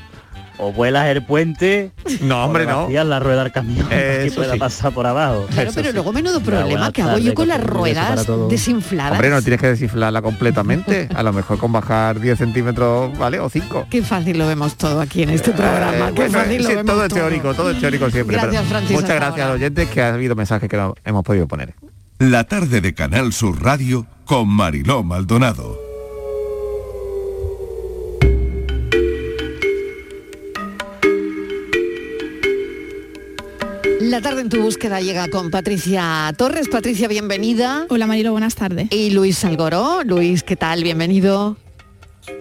O vuelas el puente. No, hombre, o no. la rueda al camión que pueda sí. pasar por abajo. Claro, pero luego menudo problema que hago yo con las ruedas desinfladas. Hombre, no tienes que desinflarla completamente. A lo mejor con bajar 10 centímetros, ¿vale? O 5. Qué fácil lo vemos todo aquí en este programa. Qué fácil lo vemos todo es teórico, todo es teórico siempre. Gracias, pero Francis, muchas gracias a los oyentes que ha habido mensajes que no hemos podido poner. La tarde de Canal Sur Radio con Mariló Maldonado. La tarde en tu búsqueda llega con Patricia Torres. Patricia, bienvenida. Hola Marilo, buenas tardes. Y Luis Algoró. Luis, ¿qué tal? Bienvenido.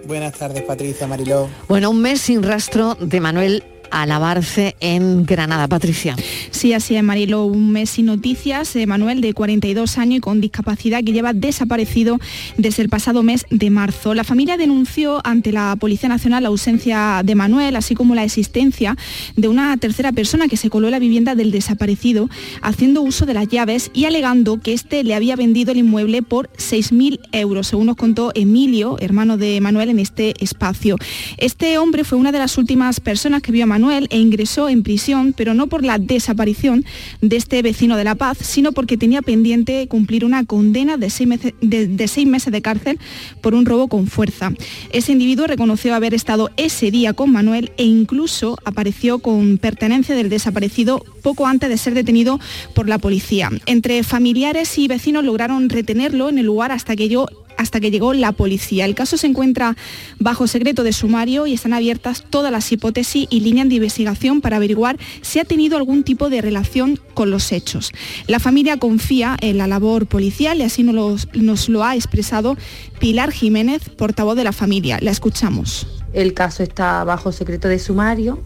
Buenas tardes, Patricia Mariló. Bueno, un mes sin rastro de Manuel Alabarce en Granada. Patricia. Sí, así es, Marilo, un mes sin noticias. Eh, Manuel, de 42 años y con discapacidad, que lleva desaparecido desde el pasado mes de marzo. La familia denunció ante la Policía Nacional la ausencia de Manuel, así como la existencia de una tercera persona que se coló en la vivienda del desaparecido, haciendo uso de las llaves y alegando que éste le había vendido el inmueble por 6.000 euros, según nos contó Emilio, hermano de Manuel, en este espacio. Este hombre fue una de las últimas personas que vio a Manuel e ingresó en prisión, pero no por la desaparición de este vecino de La Paz, sino porque tenía pendiente cumplir una condena de seis, meses, de, de seis meses de cárcel por un robo con fuerza. Ese individuo reconoció haber estado ese día con Manuel e incluso apareció con pertenencia del desaparecido poco antes de ser detenido por la policía. Entre familiares y vecinos lograron retenerlo en el lugar hasta que yo hasta que llegó la policía. El caso se encuentra bajo secreto de sumario y están abiertas todas las hipótesis y líneas de investigación para averiguar si ha tenido algún tipo de relación con los hechos. La familia confía en la labor policial y así nos lo, ha expresado Pilar Jiménez, portavoz de la familia. La escuchamos. El caso está bajo secreto de sumario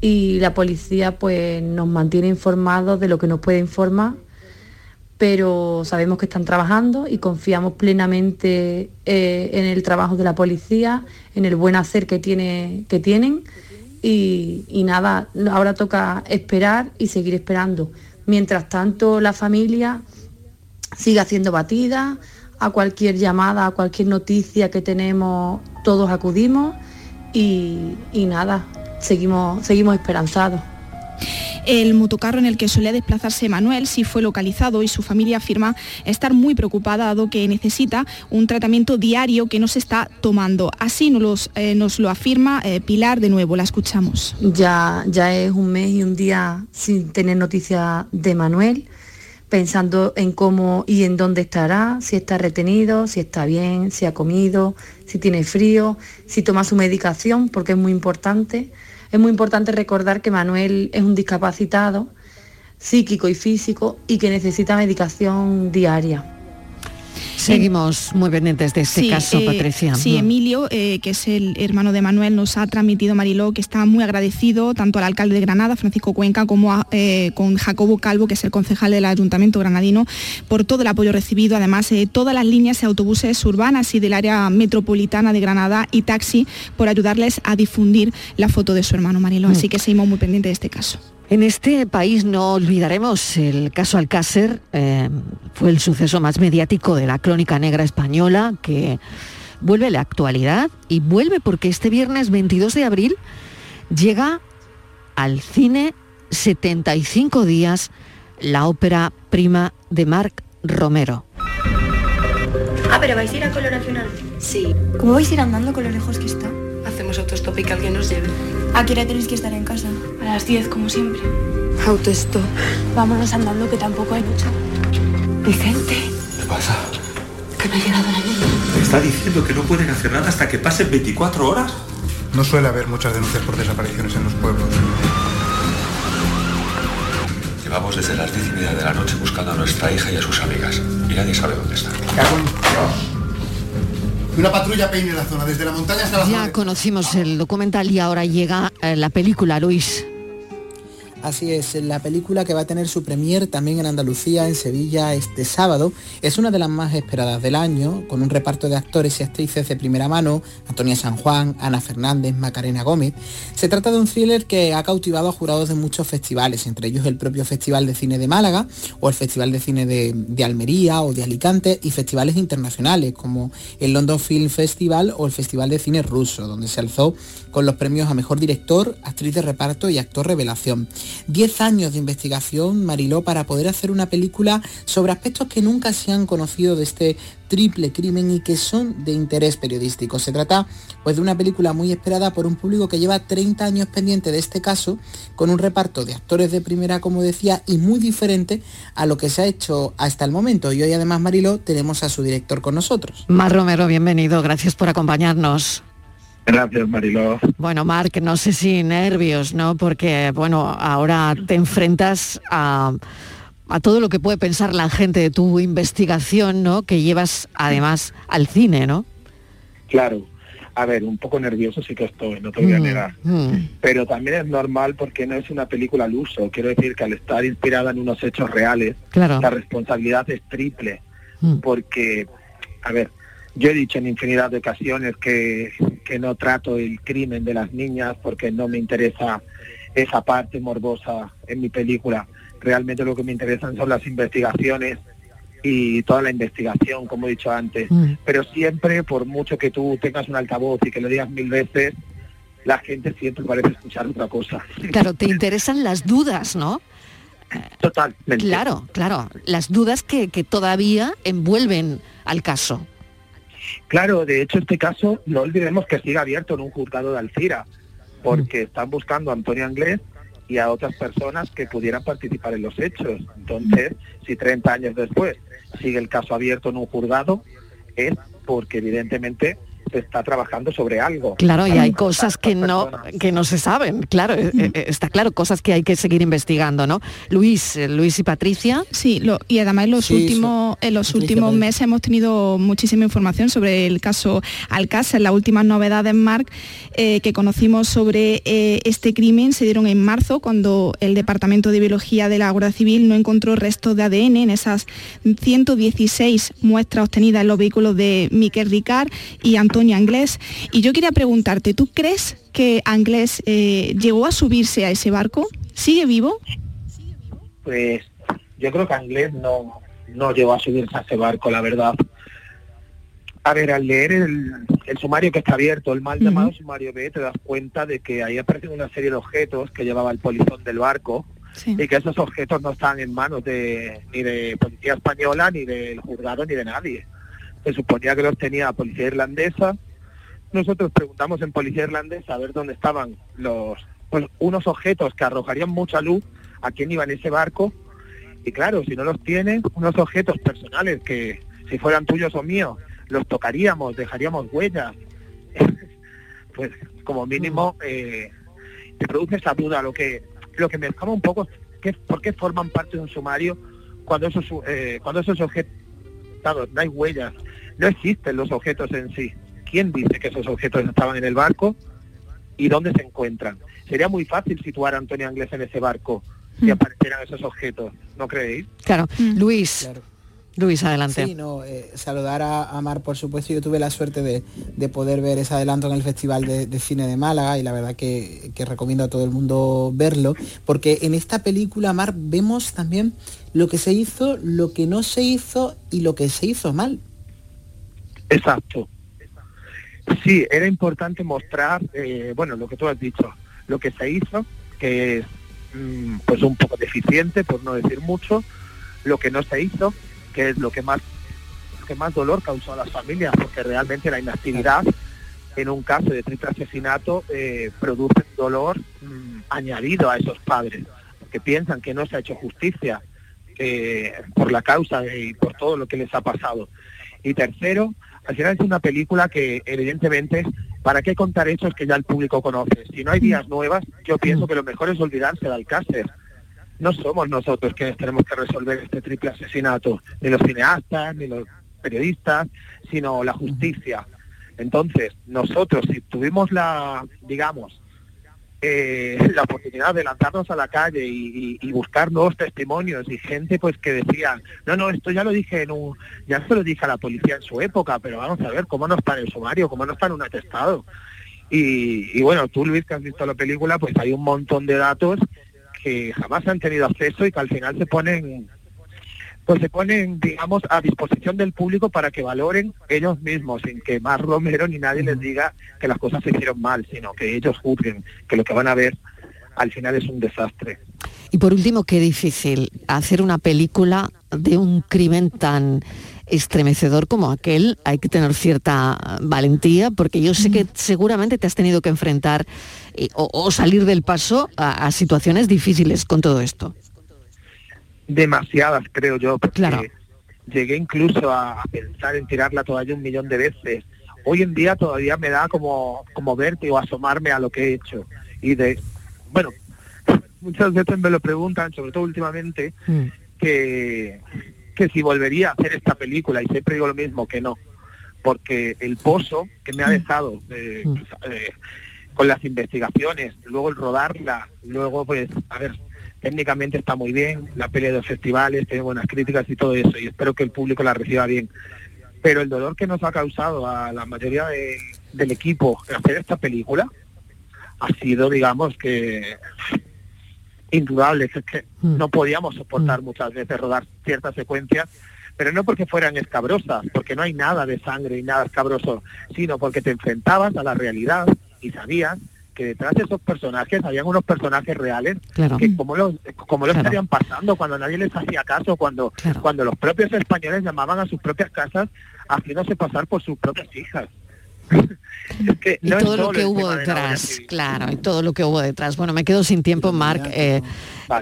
y la policía pues nos mantiene informados de lo que nos puede informar pero sabemos que están trabajando y confiamos plenamente eh, en el trabajo de la policía, en el buen hacer que, tiene, que tienen y, nada, ahora toca esperar y seguir esperando. Mientras tanto, la familia sigue haciendo batida, a cualquier llamada, a cualquier noticia que tenemos, todos acudimos y, y nada, seguimos, seguimos esperanzados. El motocarro en el que solía desplazarse Manuel sí fue localizado y su familia afirma estar muy preocupada dado que necesita un tratamiento diario que no se está tomando. Así nos, eh, lo afirma eh, Pilar de nuevo, la escuchamos. Ya, ya es un mes y un día sin tener noticia de Manuel, pensando en cómo y en dónde estará, si está retenido, si está bien, si ha comido, si tiene frío, si toma su medicación, porque es muy importante. Es muy importante recordar que Manuel es un discapacitado psíquico y físico y que necesita medicación diaria. Seguimos muy pendientes de este caso, eh, Patricia. Sí. Emilio, eh, que es el hermano de Manuel, nos ha transmitido, Mariló, que está muy agradecido tanto al alcalde de Granada, Francisco Cuenca, como a, eh, con Jacobo Calvo, que es el concejal del Ayuntamiento granadino, por todo el apoyo recibido. Además, todas las líneas de autobuses urbanas y del área metropolitana de Granada y taxi por ayudarles a difundir la foto de su hermano Mariló. Mm. Así que seguimos muy pendientes de este caso. En este país no olvidaremos el caso Alcácer, eh, fue el suceso más mediático de la crónica negra española que vuelve a la actualidad y vuelve porque este viernes 22 de abril llega al cine 75 días la ópera prima de Marc Romero. Ah, pero vais a ir a coloración Sí. ¿Cómo vais a ir andando con lo lejos que está? Hacemos autostop y que alguien nos lleve. ¿A qué hora tenéis que estar en casa? A las 10, como siempre. Autostop. Vámonos andando, que tampoco hay mucho. Vicente, ¿Qué pasa? que no ha llegado la niña. ¿Me está diciendo que no pueden hacer nada hasta que pasen 24 horas? No suele haber muchas denuncias por desapariciones en los pueblos. Llevamos desde las 10 y media de la noche buscando a nuestra hija y a sus amigas. Y nadie sabe dónde Una patrulla peine la zona, desde la montaña hasta la zona. Ya conocimos el documental y ahora llega eh, la película, Luis. Así es, la película que va a tener su premier también en Andalucía, en Sevilla, este sábado, es una de las más esperadas del año, con un reparto de actores y actrices de primera mano, Antonia San Juan, Ana Fernández, Macarena Gómez. Se trata de un thriller que ha cautivado a jurados de muchos festivales, entre ellos el propio Festival de Cine de Málaga, o el Festival de Cine de, de Almería o de Alicante, y festivales internacionales como el London Film Festival o el Festival de Cine Ruso, donde se alzó con los premios a Mejor Director, Actriz de Reparto y Actor Revelación. Diez años de investigación, Mariló, para poder hacer una película sobre aspectos que nunca se han conocido de este triple crimen y que son de interés periodístico. Se trata pues de una película muy esperada por un público que lleva 30 años pendiente de este caso, con un reparto de actores de primera, como decía, y muy diferente a lo que se ha hecho hasta el momento. Y hoy además, Mariló, tenemos a su director con nosotros. Mar Romero, bienvenido, gracias por acompañarnos. Gracias, Mariló. Bueno, Marc, no sé si nervios, ¿no? Porque, bueno, ahora te enfrentas a, a todo lo que puede pensar la gente de tu investigación, ¿no? Que llevas además al cine, ¿no? Claro. A ver, un poco nervioso sí que estoy, no te voy a Mm, negar. mm. Pero también es normal porque no es una película al uso. Quiero decir que al estar inspirada en unos hechos reales, Claro. la responsabilidad es triple. Mm. Porque, a ver, yo he dicho en infinidad de ocasiones que, que no trato el crimen de las niñas porque no me interesa esa parte morbosa en mi película. Realmente lo que me interesan son las investigaciones y toda la investigación, como he dicho antes. Mm. Pero siempre, por mucho que tú tengas un altavoz y que lo digas mil veces, la gente siempre parece escuchar otra cosa. Claro, te interesan las dudas, ¿no? Totalmente. Claro, claro, las dudas que, que todavía envuelven al caso. Claro, de hecho este caso no olvidemos que sigue abierto en un juzgado de Alcira, porque están buscando a Antonio Anglés y a otras personas que pudieran participar en los hechos. Entonces, si 30 años después sigue el caso abierto en un juzgado, es porque evidentemente se está trabajando sobre algo. Claro, y hay cosas que no, personas. que no se saben, claro, eh, eh, está claro, cosas que hay que seguir investigando, ¿no? Luis, eh, Luis y Patricia. Sí, lo- y además en los Sí, últimos, en los Patricia, últimos meses hemos tenido muchísima información sobre el caso Alcácer. Las últimas novedades, Marc, eh, que conocimos sobre eh, este crimen se dieron en marzo, cuando el Departamento de Biología de la Guardia Civil no encontró restos de ADN en esas 116 muestras obtenidas en los vehículos de Miquel Ricard y Antonio Anglés. Y yo quería preguntarte, ¿tú crees que Anglés eh, llegó a subirse a ese barco? ¿Sigue vivo? Pues yo creo que Anglés no, no llegó a subirse a ese barco, la verdad. A ver, al leer el, el sumario que está abierto, el mal llamado sumario B, te das cuenta de que ahí aparecen una serie de objetos que llevaba el polizón del barco y que esos objetos no están en manos de, ni de policía española, ni del juzgado, ni de nadie. Se suponía que los tenía la policía irlandesa. Nosotros preguntamos en policía irlandesa a ver dónde estaban los pues, unos objetos que arrojarían mucha luz a quién iba en ese barco. Y claro, si no los tienen, unos objetos personales que si fueran tuyos o míos, los tocaríamos, dejaríamos huellas. pues como mínimo eh, te produce esa duda. Lo que lo que me escama un poco es por qué forman parte de un sumario cuando esos eh, cuando esos objetos no hay huellas, no existen los objetos en sí. ¿Quién dice que esos objetos estaban en el barco y dónde se encuentran? Sería muy fácil situar a Antonio Anglés en ese barco si Mm. aparecieran esos objetos, ¿no creéis? Claro, Luis. Luis, adelante. Sí, no, eh, saludar a, a Mar, por supuesto. Yo tuve la suerte de, de poder ver ese adelanto en el Festival de, de Cine de Málaga y la verdad que, que recomiendo a todo el mundo verlo, porque en esta película, Mar, vemos también lo que se hizo, lo que no se hizo y lo que se hizo mal. Exacto. Sí, era importante mostrar, eh, bueno, lo que tú has dicho, lo que se hizo, que es mm, pues un poco deficiente, por no decir mucho, lo que no se hizo, que es lo que más lo que más dolor causó a las familias, porque realmente la inactividad en un caso de triple asesinato eh, produce dolor mm, añadido a esos padres, que piensan que no se ha hecho justicia eh, por la causa y por todo lo que les ha pasado. Y tercero, al final es una película que evidentemente, ¿para qué contar hechos que ya el público conoce? Si no hay vías nuevas, yo pienso que lo mejor es olvidarse de Alcácer. No somos nosotros quienes tenemos que resolver este triple asesinato, ni los cineastas, ni los periodistas, sino la justicia. Entonces, nosotros, si tuvimos la, digamos, eh, la oportunidad de lanzarnos a la calle y, buscar nuevos testimonios y gente pues que decía, no, no, esto ya lo dije en un, ya se lo dije a la policía en su época, pero vamos a ver cómo no está en el sumario, cómo no está en un atestado. Y, y bueno, tú Luis que has visto la película, pues hay un montón de datos que jamás han tenido acceso y que al final se ponen pues se ponen, digamos, a disposición del público para que valoren ellos mismos, sin que más Romero ni nadie les diga que las cosas se hicieron mal, sino que ellos juzguen que lo que van a ver al final es un desastre. Y por último, qué difícil hacer una película de un crimen tan estremecedor como aquel. Hay que tener cierta valentía, porque yo sé que seguramente te has tenido que enfrentar eh, o, o salir del paso a, a situaciones difíciles con todo esto. Demasiadas, creo yo, porque llegué incluso a, a pensar en tirar la toalla un millón de veces. Hoy en día todavía me da como, como vértigo asomarme a lo que he hecho. Y de, bueno, muchas veces me lo preguntan, sobre todo últimamente, que, que si volvería a hacer esta película, y siempre digo lo mismo, que no. Porque el pozo que me ha dejado eh, eh, con las investigaciones, luego el rodarla, luego pues, a ver, técnicamente está muy bien, la pelea de los festivales, tiene buenas críticas y todo eso, y espero que el público la reciba bien. Pero el dolor que nos ha causado a la mayoría de- del equipo hacer esta película ha sido, digamos, que indudable, es que no podíamos soportar muchas veces rodar ciertas secuencias, pero no porque fueran escabrosas, porque no hay nada de sangre y nada escabroso, sino porque te enfrentabas a la realidad y sabías detrás de esos personajes habían unos personajes reales Claro. que como lo, como lo Claro. estarían pasando cuando nadie les hacía caso, cuando, cuando los propios españoles llamaban a sus propias casas haciéndose pasar por sus propias hijas. Es que Y no todo lo que hubo de detrás, claro, y todo lo que hubo detrás. Bueno, me quedo sin tiempo, Marc. eh,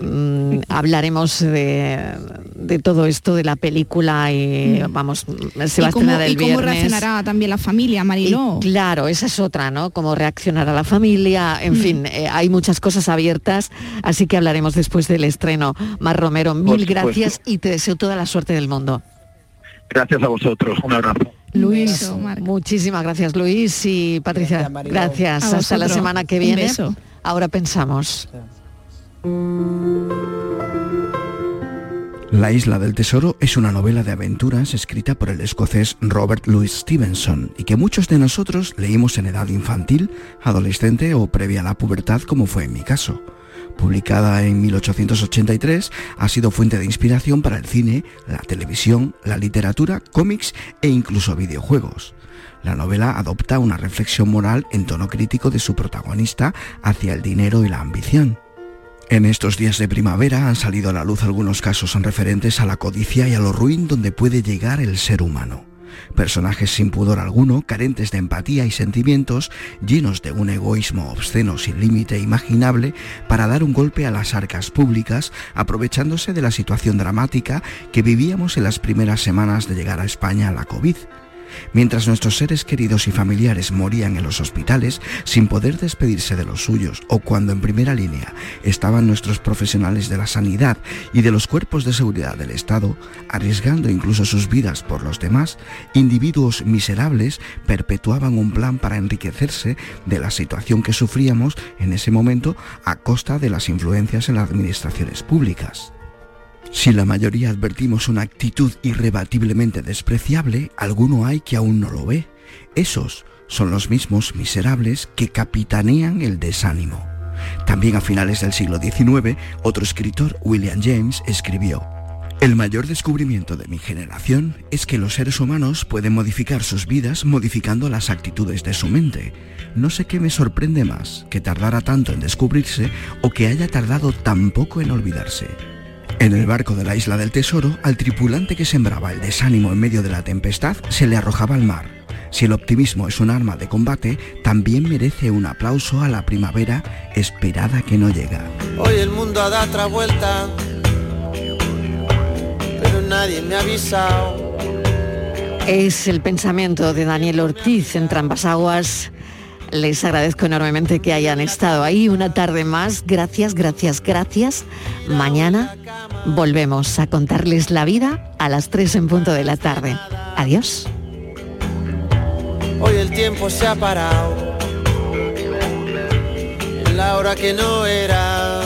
mm, hablaremos de, de todo esto, de la película y vamos, se va a ¿Y cómo, estrenar el y cómo viernes. reaccionará también la familia, Mariló? Y claro, esa es otra, ¿no? Cómo reaccionar a la familia, en Mm. fin, eh, hay muchas cosas abiertas, así que hablaremos después del estreno. Mar Romero, mil gracias y te deseo toda la suerte del mundo. Gracias a vosotros, un abrazo. Luis, muchísimas gracias Luis y Patricia, gracias. Hasta la semana que viene. beso. Ahora pensamos. La Isla del Tesoro es una novela de aventuras escrita por el escocés Robert Louis Stevenson y que muchos de nosotros leímos en edad infantil, adolescente o previa a la pubertad como fue en mi caso. Publicada en 1883, ha sido fuente de inspiración para el cine, la televisión, la literatura, cómics e incluso videojuegos. La novela adopta una reflexión moral en tono crítico de su protagonista hacia el dinero y la ambición. En estos días de primavera han salido a la luz algunos casos referentes a la codicia y a lo ruin donde puede llegar el ser humano. Personajes sin pudor alguno, carentes de empatía y sentimientos, llenos de un egoísmo obsceno sin límite imaginable para dar un golpe a las arcas públicas, aprovechándose de la situación dramática que vivíamos en las primeras semanas de llegar a España la COVID. Mientras nuestros seres queridos y familiares morían en los hospitales sin poder despedirse de los suyos o cuando en primera línea estaban nuestros profesionales de la sanidad y de los cuerpos de seguridad del Estado, arriesgando incluso sus vidas por los demás, individuos miserables perpetuaban un plan para enriquecerse de la situación que sufríamos en ese momento a costa de las influencias en las administraciones públicas. Si la mayoría advertimos una actitud irrebatiblemente despreciable, alguno hay que aún no lo ve. Esos son los mismos miserables que capitanean el desánimo. También a finales del siglo XIX, otro escritor, William James, escribió, el mayor descubrimiento de mi generación es que los seres humanos pueden modificar sus vidas modificando las actitudes de su mente. No sé qué me sorprende más, que tardara tanto en descubrirse o que haya tardado tan poco en olvidarse. En el barco de la isla del tesoro, al tripulante que sembraba el desánimo en medio de la tempestad se le arrojaba al mar. Si el optimismo es un arma de combate, también merece un aplauso a la primavera esperada que no llega. Hoy el mundo ha dado otra vuelta, pero nadie me ha avisado. Es el pensamiento de Daniel Ortiz en Trampas Aguas les agradezco enormemente que hayan estado ahí una tarde más. Gracias, gracias, gracias. Mañana volvemos a contarles la vida a las 3 en punto de la tarde. Adiós. Hoy el tiempo se ha parado. La hora que no era.